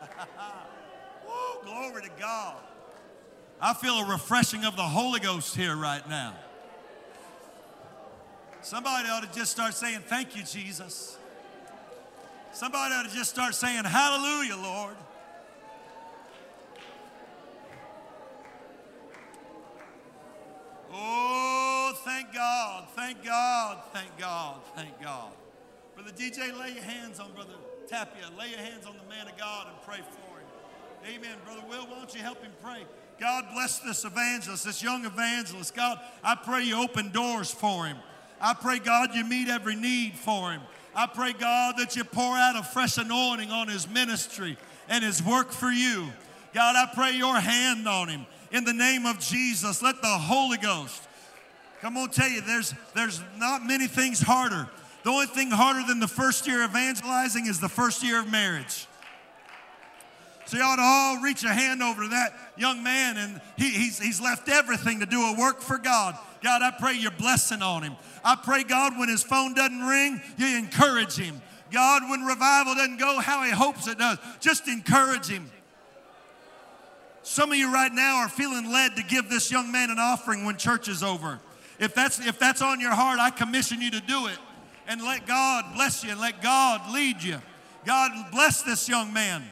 Woo, glory to God. I feel a refreshing of the Holy Ghost here right now. Somebody ought to just start saying, Thank you, Jesus. Somebody ought to just start saying, Hallelujah, Lord. Oh, thank God, thank God, thank God, thank God. Brother DJ, lay your hands on Brother Tapia. Lay your hands on the man of God and pray for him. Amen. Brother Will, why don't you help him pray? God bless this evangelist, this young evangelist. God, I pray you open doors for him. I pray, God, you meet every need for him. I pray, God, that you pour out a fresh anointing on his ministry and his work for you. God, I pray your hand on him in the name of Jesus. Let the Holy Ghost Come on, tell you, there's there's not many things harder. The only thing harder than the first year evangelizing is the first year of marriage. So you ought to all reach a hand over to that young man, and he, he's, he's left everything to do a work for God. God, I pray your blessing on him. I pray, God, when his phone doesn't ring, you encourage him. God, when revival doesn't go how he hopes it does, just encourage him. Some of you right now are feeling led to give this young man an offering when church is over. If that's, if that's on your heart, I commission you to do it and let God bless you and let God lead you. God bless this young man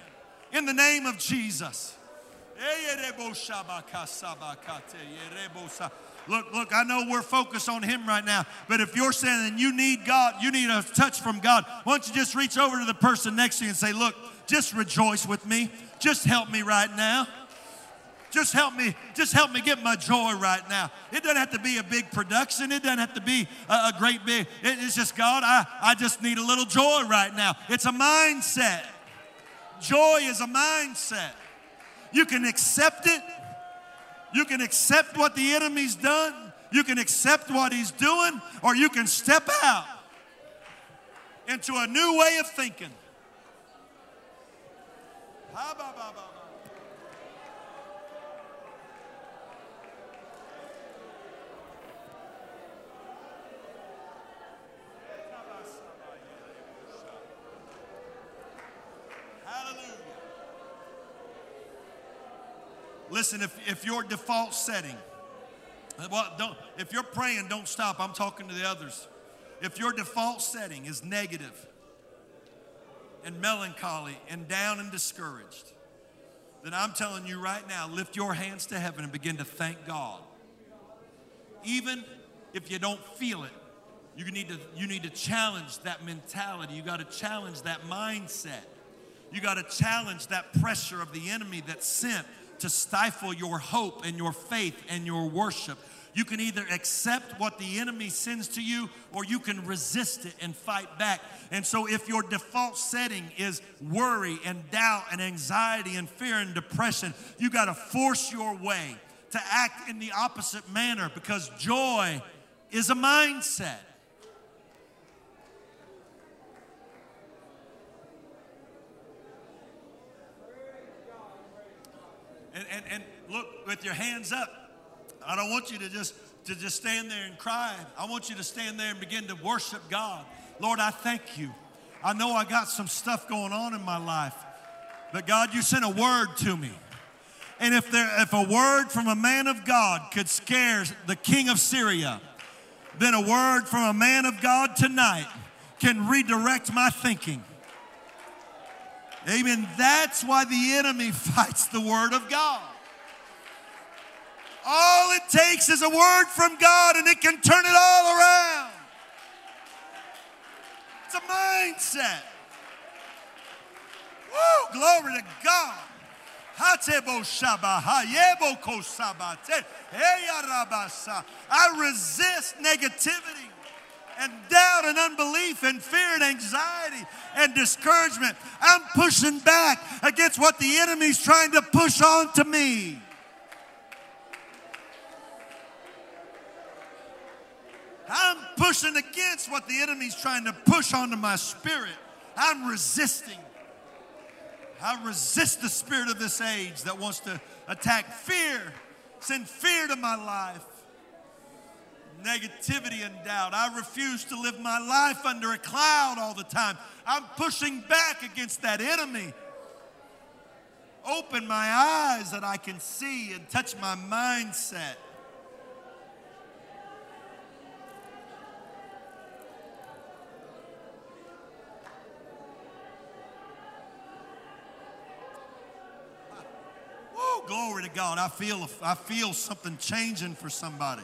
in the name of Jesus. Look, look, I know we're focused on him right now, but if you're saying you need God, you need a touch from God, why don't you just reach over to the person next to you and say, Look, just rejoice with me. Just help me right now. Just help me, just help me get my joy right now. It doesn't have to be a big production. It doesn't have to be a, a great big, it- it's just God, I, I just need a little joy right now. It's a mindset. Joy is a mindset. You can accept it. You can accept what the enemy's done. You can accept what he's doing, or you can step out into a new way of thinking. Ha, ba, ba, ba, Hallelujah. Listen, if, if your default setting Well, don't, if you're praying, don't stop. I'm talking to the others. If your default setting is negative and melancholy and down and discouraged, then I'm telling you right now, lift your hands to heaven and begin to thank God. Even if you don't feel it, you need to, you need to challenge that mentality. You got to challenge that mindset. You got to challenge that pressure of the enemy that's sent to stifle your hope and your faith and your worship. You can either accept what the enemy sends to you or you can resist it and fight back. And so, if your default setting is worry and doubt and anxiety and fear and depression, you got to force your way to act in the opposite manner because joy is a mindset. And, and, and look, with your hands up, I don't want you to just to just stand there and cry. I want you to stand there and begin to worship God. Lord, I thank you. I know I got some stuff going on in my life, but God, you sent a word to me. And if there if a word from a man of God could scare the king of Syria, then a word from a man of God tonight can redirect my thinking. Amen. That's why the enemy fights the word of God. All it takes is a word from God and it can turn it all around. It's a mindset. Woo, glory to God. I resist negativity and doubt and unbelief and fear and anxiety and discouragement. I'm pushing back against what the enemy's trying to push on to me. I'm pushing against what the enemy's trying to push onto my spirit. I'm resisting. I resist the spirit of this age that wants to attack fear, send fear to my life, negativity and doubt. I refuse to live my life under a cloud all the time. I'm pushing back against that enemy. Open my eyes that I can see and touch my mindset. glory to God. I feel, I feel something changing for somebody.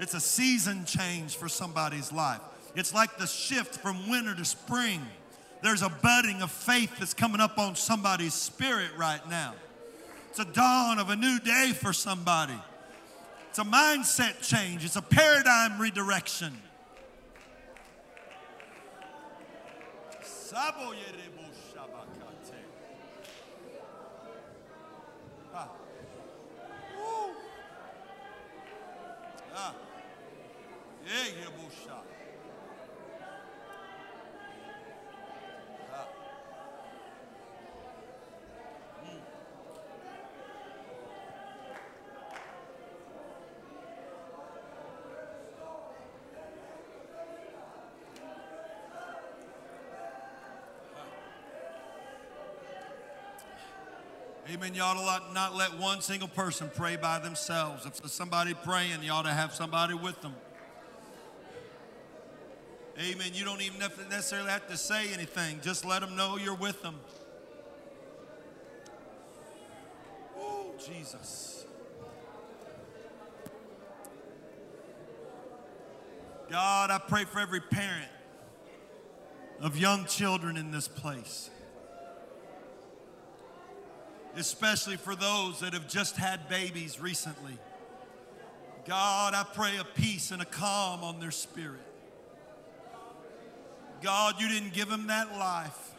It's a season change for somebody's life. It's like the shift from winter to spring. There's a budding of faith that's coming up on somebody's spirit right now. It's a dawn of a new day for somebody. It's a mindset change, it's a paradigm redirection. Hmm. Amen. You ought to not let one single person pray by themselves. If there's somebody praying, you ought to have somebody with them. Amen. You don't even necessarily have to say anything, just let them know you're with them. Oh, Jesus. God, I pray for every parent of young children in this place especially for those that have just had babies recently. God, I pray a peace and a calm on their spirit. God, you didn't give him that life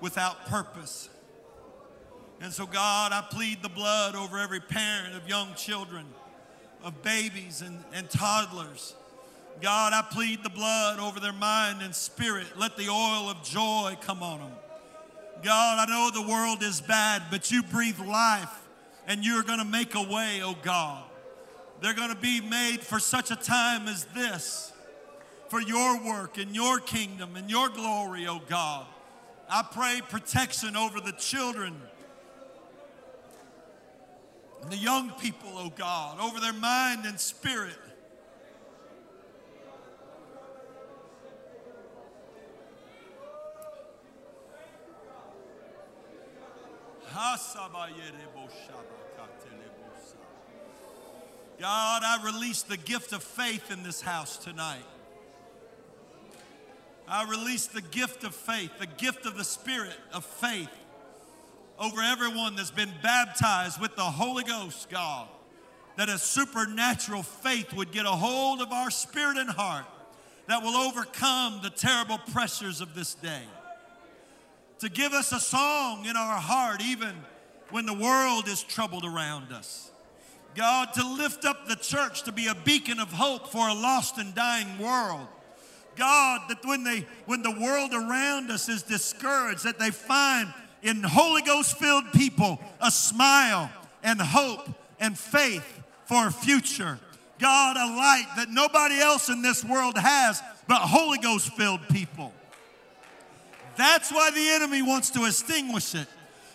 without purpose. And so, God, I plead the blood over every parent of young children, of babies and, and toddlers. God, I plead the blood over their mind and spirit. Let the oil of joy come on them. God, I know the world is bad, but you breathe life and you're going to make a way, oh God. They're going to be made for such a time as this, for your work and your kingdom and your glory, oh God. I pray protection over the children And the young people, oh God, over their mind and spirit. God, I release the gift of faith in this house tonight. I release the gift of faith, the gift of the Spirit of faith over everyone that's been baptized with the Holy Ghost, God. That a supernatural faith would get a hold of our spirit and heart that will overcome the terrible pressures of this day. To give us a song in our heart, even when the world is troubled around us. God, to lift up the church to be a beacon of hope for a lost and dying world. God, that when they when the world around us is discouraged, that they find in Holy Ghost filled people a smile and hope and faith for a future. God, a light that nobody else in this world has but Holy Ghost filled people. That's why the enemy wants to extinguish it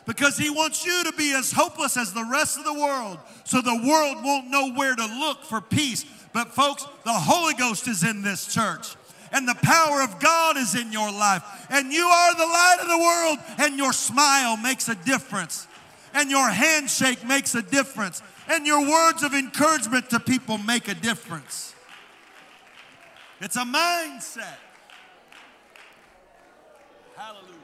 because he wants you to be as hopeless as the rest of the world so the world won't know where to look for peace. But, folks, the Holy Ghost is in this church and the power of God is in your life. And you are the light of the world, and your smile makes a difference, and your handshake makes a difference, and your words of encouragement to people make a difference. It's a mindset. Hallelujah.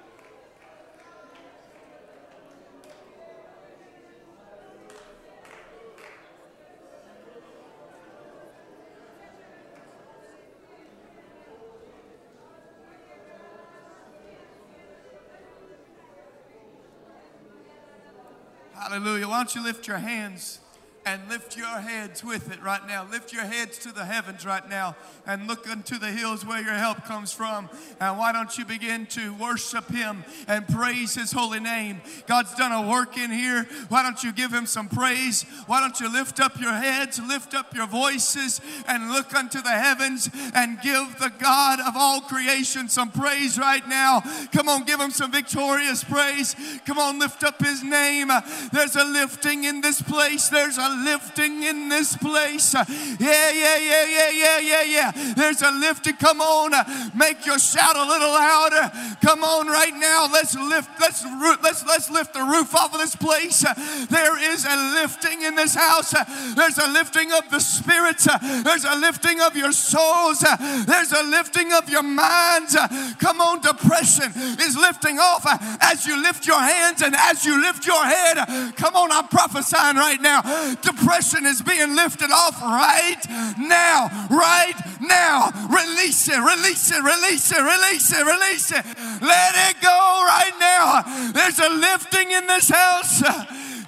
Hallelujah. Why don't you lift your hands and lift your heads with it right now. Lift your heads to the heavens right now and look unto the hills where your help comes from. And why don't you begin to worship Him and praise His holy name? God's done a work in here. Why don't you give Him some praise? Why don't you lift up your heads, lift up your voices, and look unto the heavens and give the God of all creation some praise right now? Come on, give Him some victorious praise. Come on, lift up His name. There's a lifting in this place. There's a lifting in this place. Yeah, yeah, yeah, yeah, yeah, yeah, yeah. There's a lifting. Come on, make your shout a little louder. Come on, right now. Let's lift. Let's let's let's lift the roof off of this place. There is a lifting in this house. There's a lifting of the spirits. There's a lifting of your souls. There's a lifting of your minds. Come on, depression is lifting off as you lift your hands and as you lift your head. Come on, I'm prophesying right now. Depression is being lifted off right now, right now. Release it, release it, release it, release it, release it. Let it go right now. There's a lifting in this house.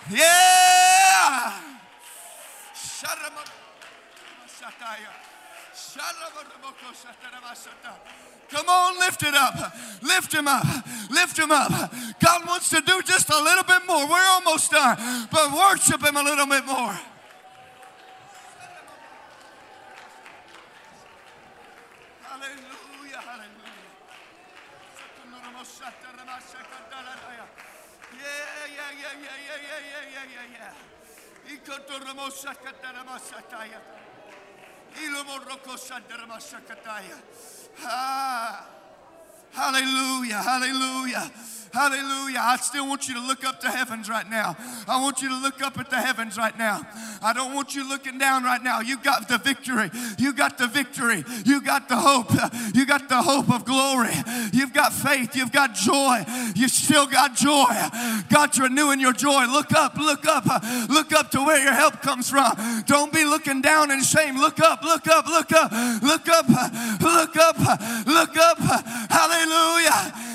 Yeah. Come on, lift it up. Lift him up. Lift him up. God wants to do just a little bit more. We're almost done, but worship him a little bit more. Hallelujah, hallelujah. Ah, hallelujah, hallelujah. Hallelujah. I still want you to look up to heavens right now. I want you to look up at the heavens right now. I don't want you looking down right now. You got the victory. You got the victory. You got the hope. You got the hope of glory. You've got faith. You've got joy. You still got joy. God's renewing your joy. Look up, look up, look up to where your help comes from. Don't be looking down in shame. Look up, look up, look up, look up, look up, look up. Hallelujah.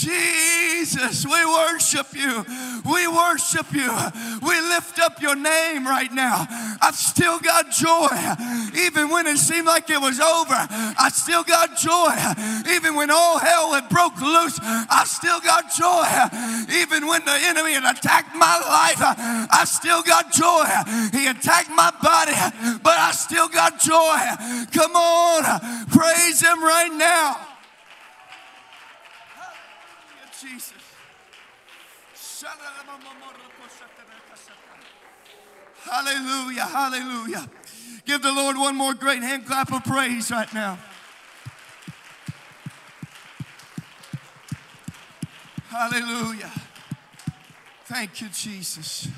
Jesus, we worship you. We worship you. We lift up your name right now. I've still got joy. Even when it seemed like it was over, I still got joy. Even when all hell had broke loose, I still got joy. Even when the enemy had attacked my life, I still got joy. He attacked my body, but I still got joy. Come on, praise him right now. Jesus. Hallelujah, hallelujah. Give the Lord one more great hand clap of praise right now. Hallelujah. Thank you, Jesus.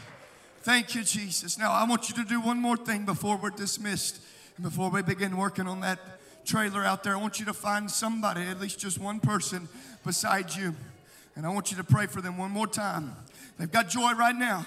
Thank you, Jesus. Now, I want you to do one more thing before we're dismissed and before we begin working on that trailer out there. I want you to find somebody, at least just one person beside you. And I want you to pray for them one more time. They've got joy right now.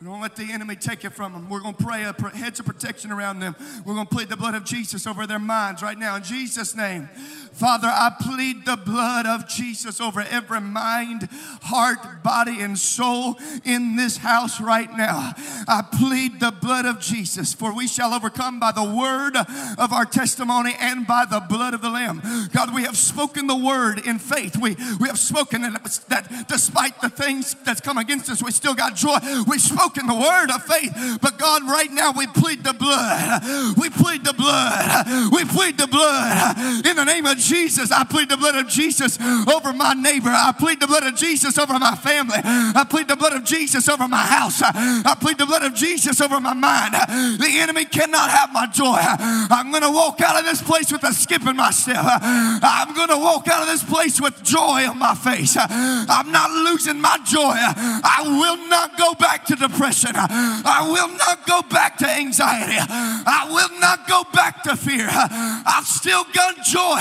We don't let the enemy take it from them. We're going to pray a hedge of protection around them. We're going to plead the blood of Jesus over their minds right now in Jesus' name. Father, I plead the blood of Jesus over every mind, heart, body, and soul in this house right now. I plead the blood of Jesus, for we shall overcome by the word of our testimony and by the blood of the Lamb. God, we have spoken the word in faith. We, we have spoken that, despite the things that's come against us, we still got joy. We've spoken the word of faith. But God, right now we plead the blood. We plead the blood. We plead the blood in the name of Jesus, I plead the blood of Jesus over my neighbor. I plead the blood of Jesus over my family. I plead the blood of Jesus over my house. I plead the blood of Jesus over my mind. The enemy cannot have my joy. I'm going to walk out of this place with a skip in my step. I'm going to walk out of this place with joy on my face. I'm not losing my joy. I will not go back to depression. I will not go back to anxiety. I will not go back to fear. I've still got joy.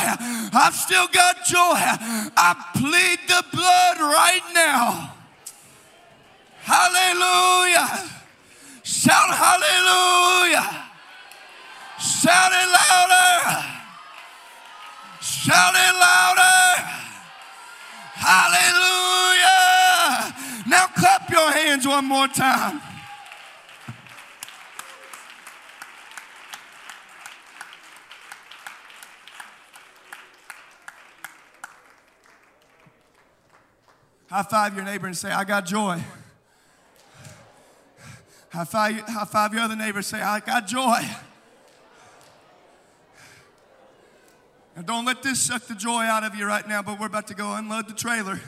I've still got joy. I plead the blood right now. Hallelujah. Shout hallelujah. Shout it louder. Shout it louder. Hallelujah. Now clap your hands one more time. High five your neighbor and say, I got joy. High five, high five your other neighbor and say, I got joy. Now, don't let this suck the joy out of you right now, but we're about to go unload the trailer.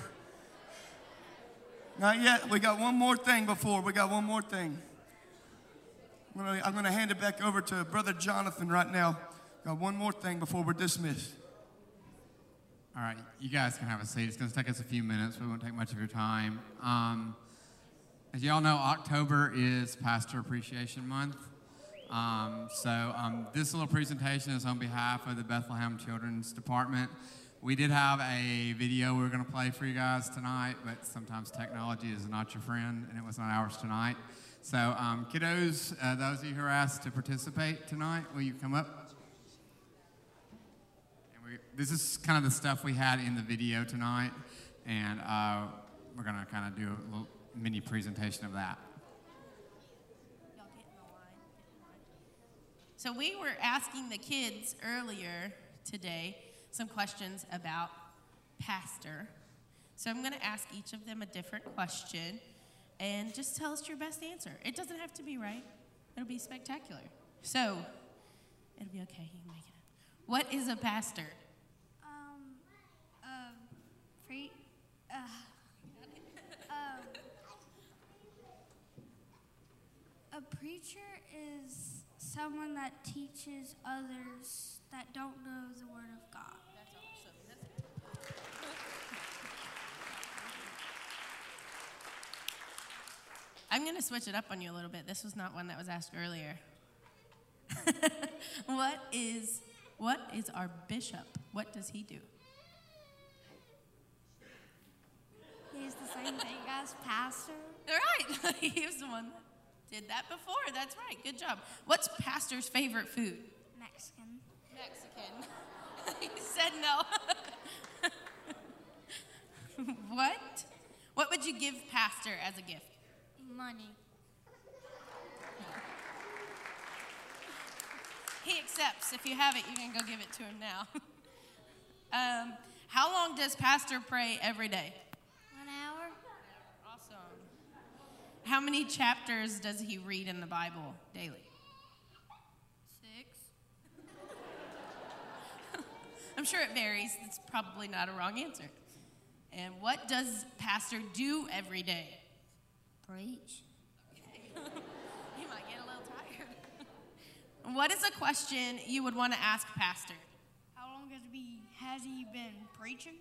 Not yet. We got one more thing before. We got one more thing. I'm going to hand it back over to Brother Jonathan right now. Got one more thing before we're dismissed. All right, you guys can have a seat. It's going to take us a few minutes. We won't take much of your time. Um, as you all know, October is Pastor Appreciation Month. Um, so um, this little presentation is on behalf of the Bethlehem Children's Department. We did have a video we were going to play for you guys tonight, but sometimes technology is not your friend, and it was not ours tonight. So, um, kiddos, uh, those of you who are asked to participate tonight, will you come up? This is kind of the stuff we had in the video tonight, and uh, we're to kind of do a little mini presentation of that. So, we were asking the kids earlier today some questions about pastor. So, I'm going to ask each of them a different question and just tell us your best answer. It doesn't have to be right, it'll be spectacular. So, it'll be okay. You can make it. What is a pastor? Uh, um, a preacher is someone that teaches others that don't know the Word of God. That's awesome. I'm going to switch it up on you a little bit. This was not one that was asked earlier. what is what is our bishop? What does he do? He's the as pastor. Right. He's the one that did that before. That's right. Good job. What's Pastor's favorite food? Mexican. Mexican. he said no. what? What would you give Pastor as a gift? Money. he accepts. If you have it, you can go give it to him now. um, how long does Pastor pray every day? How many chapters does he read in the Bible daily? Six. I'm sure it varies. It's probably not a wrong answer. And what does Pastor do every day? Preach. you might get a little tired. what is a question you would want to ask Pastor? How long has he been preaching?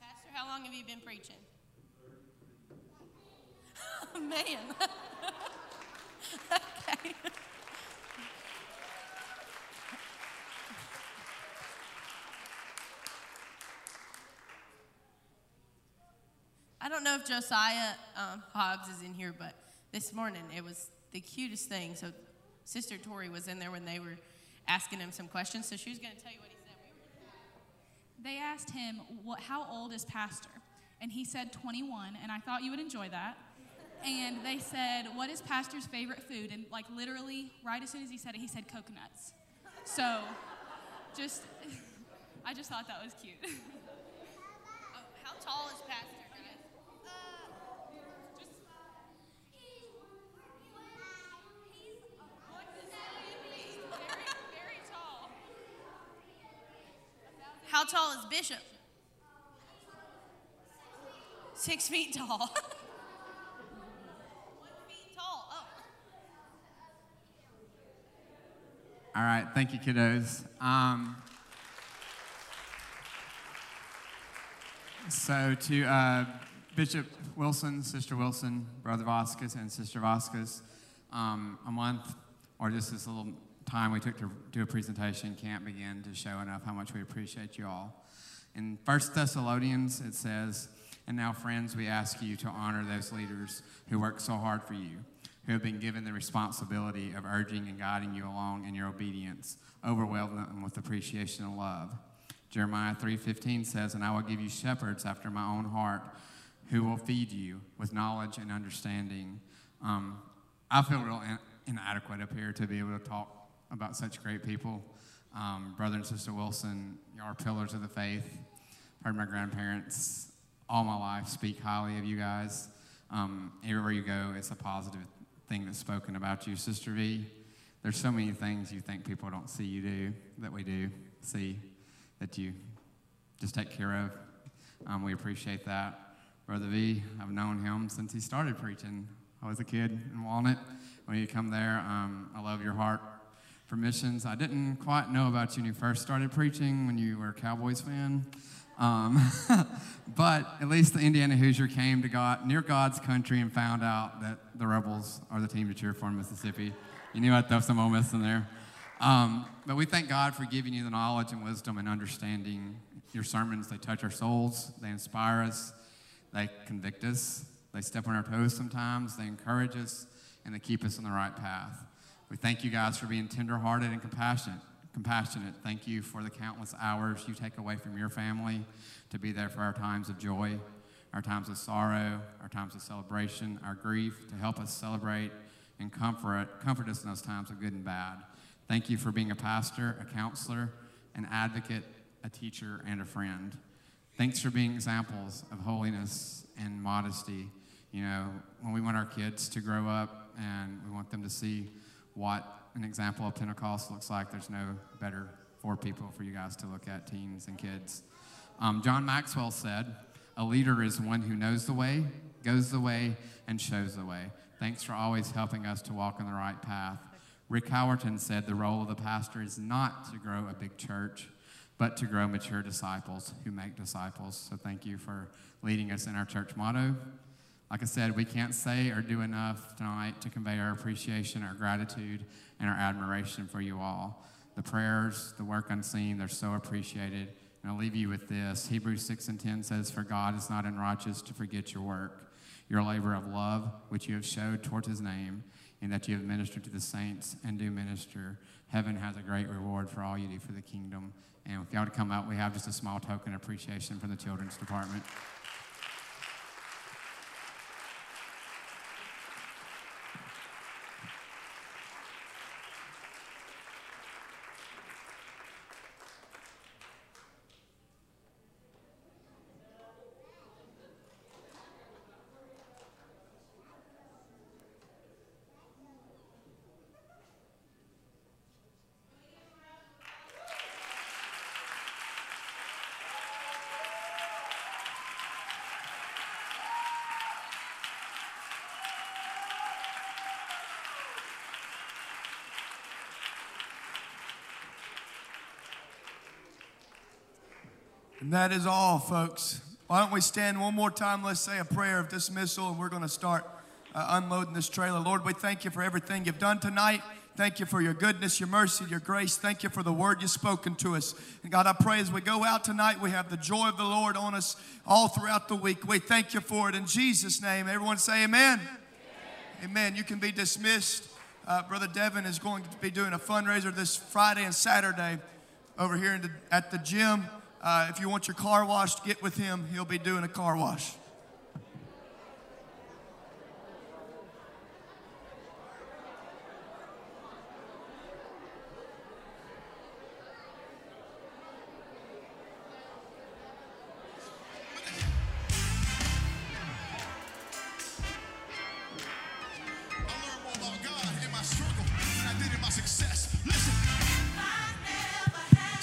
Pastor, how long have you been preaching? Man. okay. I don't know if Josiah um, Hobbs is in here, but this morning it was the cutest thing. So, Sister Tori was in there when they were asking him some questions, so she was going to tell you what he said. They asked him, what, How old is Pastor? And he said 21, and I thought you would enjoy that. And they said, What is Pastor's favorite food? And, like, literally, right as soon as he said it, he said coconuts. So, just, I just thought that was cute. Oh, how tall is Pastor, guys? Just very, very tall. How tall is Bishop? Six feet tall. One feet tall. Oh. All right, thank you, kiddos. Um, so to uh, Bishop Wilson, Sister Wilson, Brother Vazquez, and Sister Vazquez, um, a month or just this little time we took to do a presentation can't begin to show enough how much we appreciate you all. In 1 Thessalonians, it says, And now, friends, we ask you to honor those leaders who work so hard for you, who have been given the responsibility of urging and guiding you along in your obedience. Overwhelm them with appreciation and love. Jeremiah 3:15 says, "And I will give you shepherds after my own heart, who will feed you with knowledge and understanding." Um, I feel real in- inadequate up here to be able to talk about such great people. Um, Brother and Sister Wilson, you are pillars of the faith. Heard my grandparents all my life speak highly of you guys. Um, everywhere you go, it's a positive thing that's spoken about you. Sister V, there's so many things you think people don't see you do that we do see that you just take care of. Um, we appreciate that. Brother V, I've known him since he started preaching. I was a kid in Walnut. When you come there, um, I love your heart for missions. I didn't quite know about you when you first started preaching, when you were a Cowboys fan. Um, but at least the Indiana Hoosier came to God, near God's country and found out that the Rebels are the team to cheer for in Mississippi. You knew I'd throw some Ole Miss in there. Um, but we thank God for giving you the knowledge and wisdom and understanding your sermons. They touch our souls, they inspire us, they convict us, they step on our toes sometimes, they encourage us, and they keep us on the right path. We thank you guys for being tenderhearted and compassionate. Compassionate. Thank you for the countless hours you take away from your family to be there for our times of joy, our times of sorrow, our times of celebration, our grief, to help us celebrate and comfort, comfort us in those times of good and bad. Thank you for being a pastor, a counselor, an advocate, a teacher, and a friend. Thanks for being examples of holiness and modesty. You know, when we want our kids to grow up and we want them to see what an example of Pentecost looks like, there's no better for people for you guys to look at, teens and kids. Um, John Maxwell said, A leader is one who knows the way, goes the way, and shows the way. Thanks for always helping us to walk on the right path. Rick Howerton said, The role of the pastor is not to grow a big church, but to grow mature disciples who make disciples. So thank you for leading us in our church motto. Like I said, we can't say or do enough tonight to convey our appreciation, our gratitude, and our admiration for you all. The prayers, the work unseen, they're so appreciated. And I'll leave you with this. Hebrews 6 and 10 says, For God is not unrighteous to forget your work, your labor of love, which you have showed towards his name, and that you have ministered to the saints and do minister. Heaven has a great reward for all you do for the kingdom. And if y'all to come out, we have just a small token of appreciation from the children's department. That is all, folks. Why don't we stand one more time? Let's say a prayer of dismissal, and we're going to start uh, unloading this trailer. Lord, we thank you for everything you've done tonight. Thank you for your goodness, your mercy, your grace. Thank you for the word you've spoken to us. And God, I pray as we go out tonight, we have the joy of the Lord on us all throughout the week. We thank you for it in Jesus' name. Everyone say amen. Amen. amen. You can be dismissed. Uh, Brother Devin is going to be doing a fundraiser this Friday and Saturday over here the, at the gym. Uh, if you want your car washed, get with him. He'll be doing a car wash.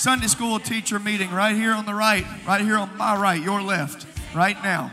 Sunday school teacher meeting right here on the right, right here on my right, your left, right now.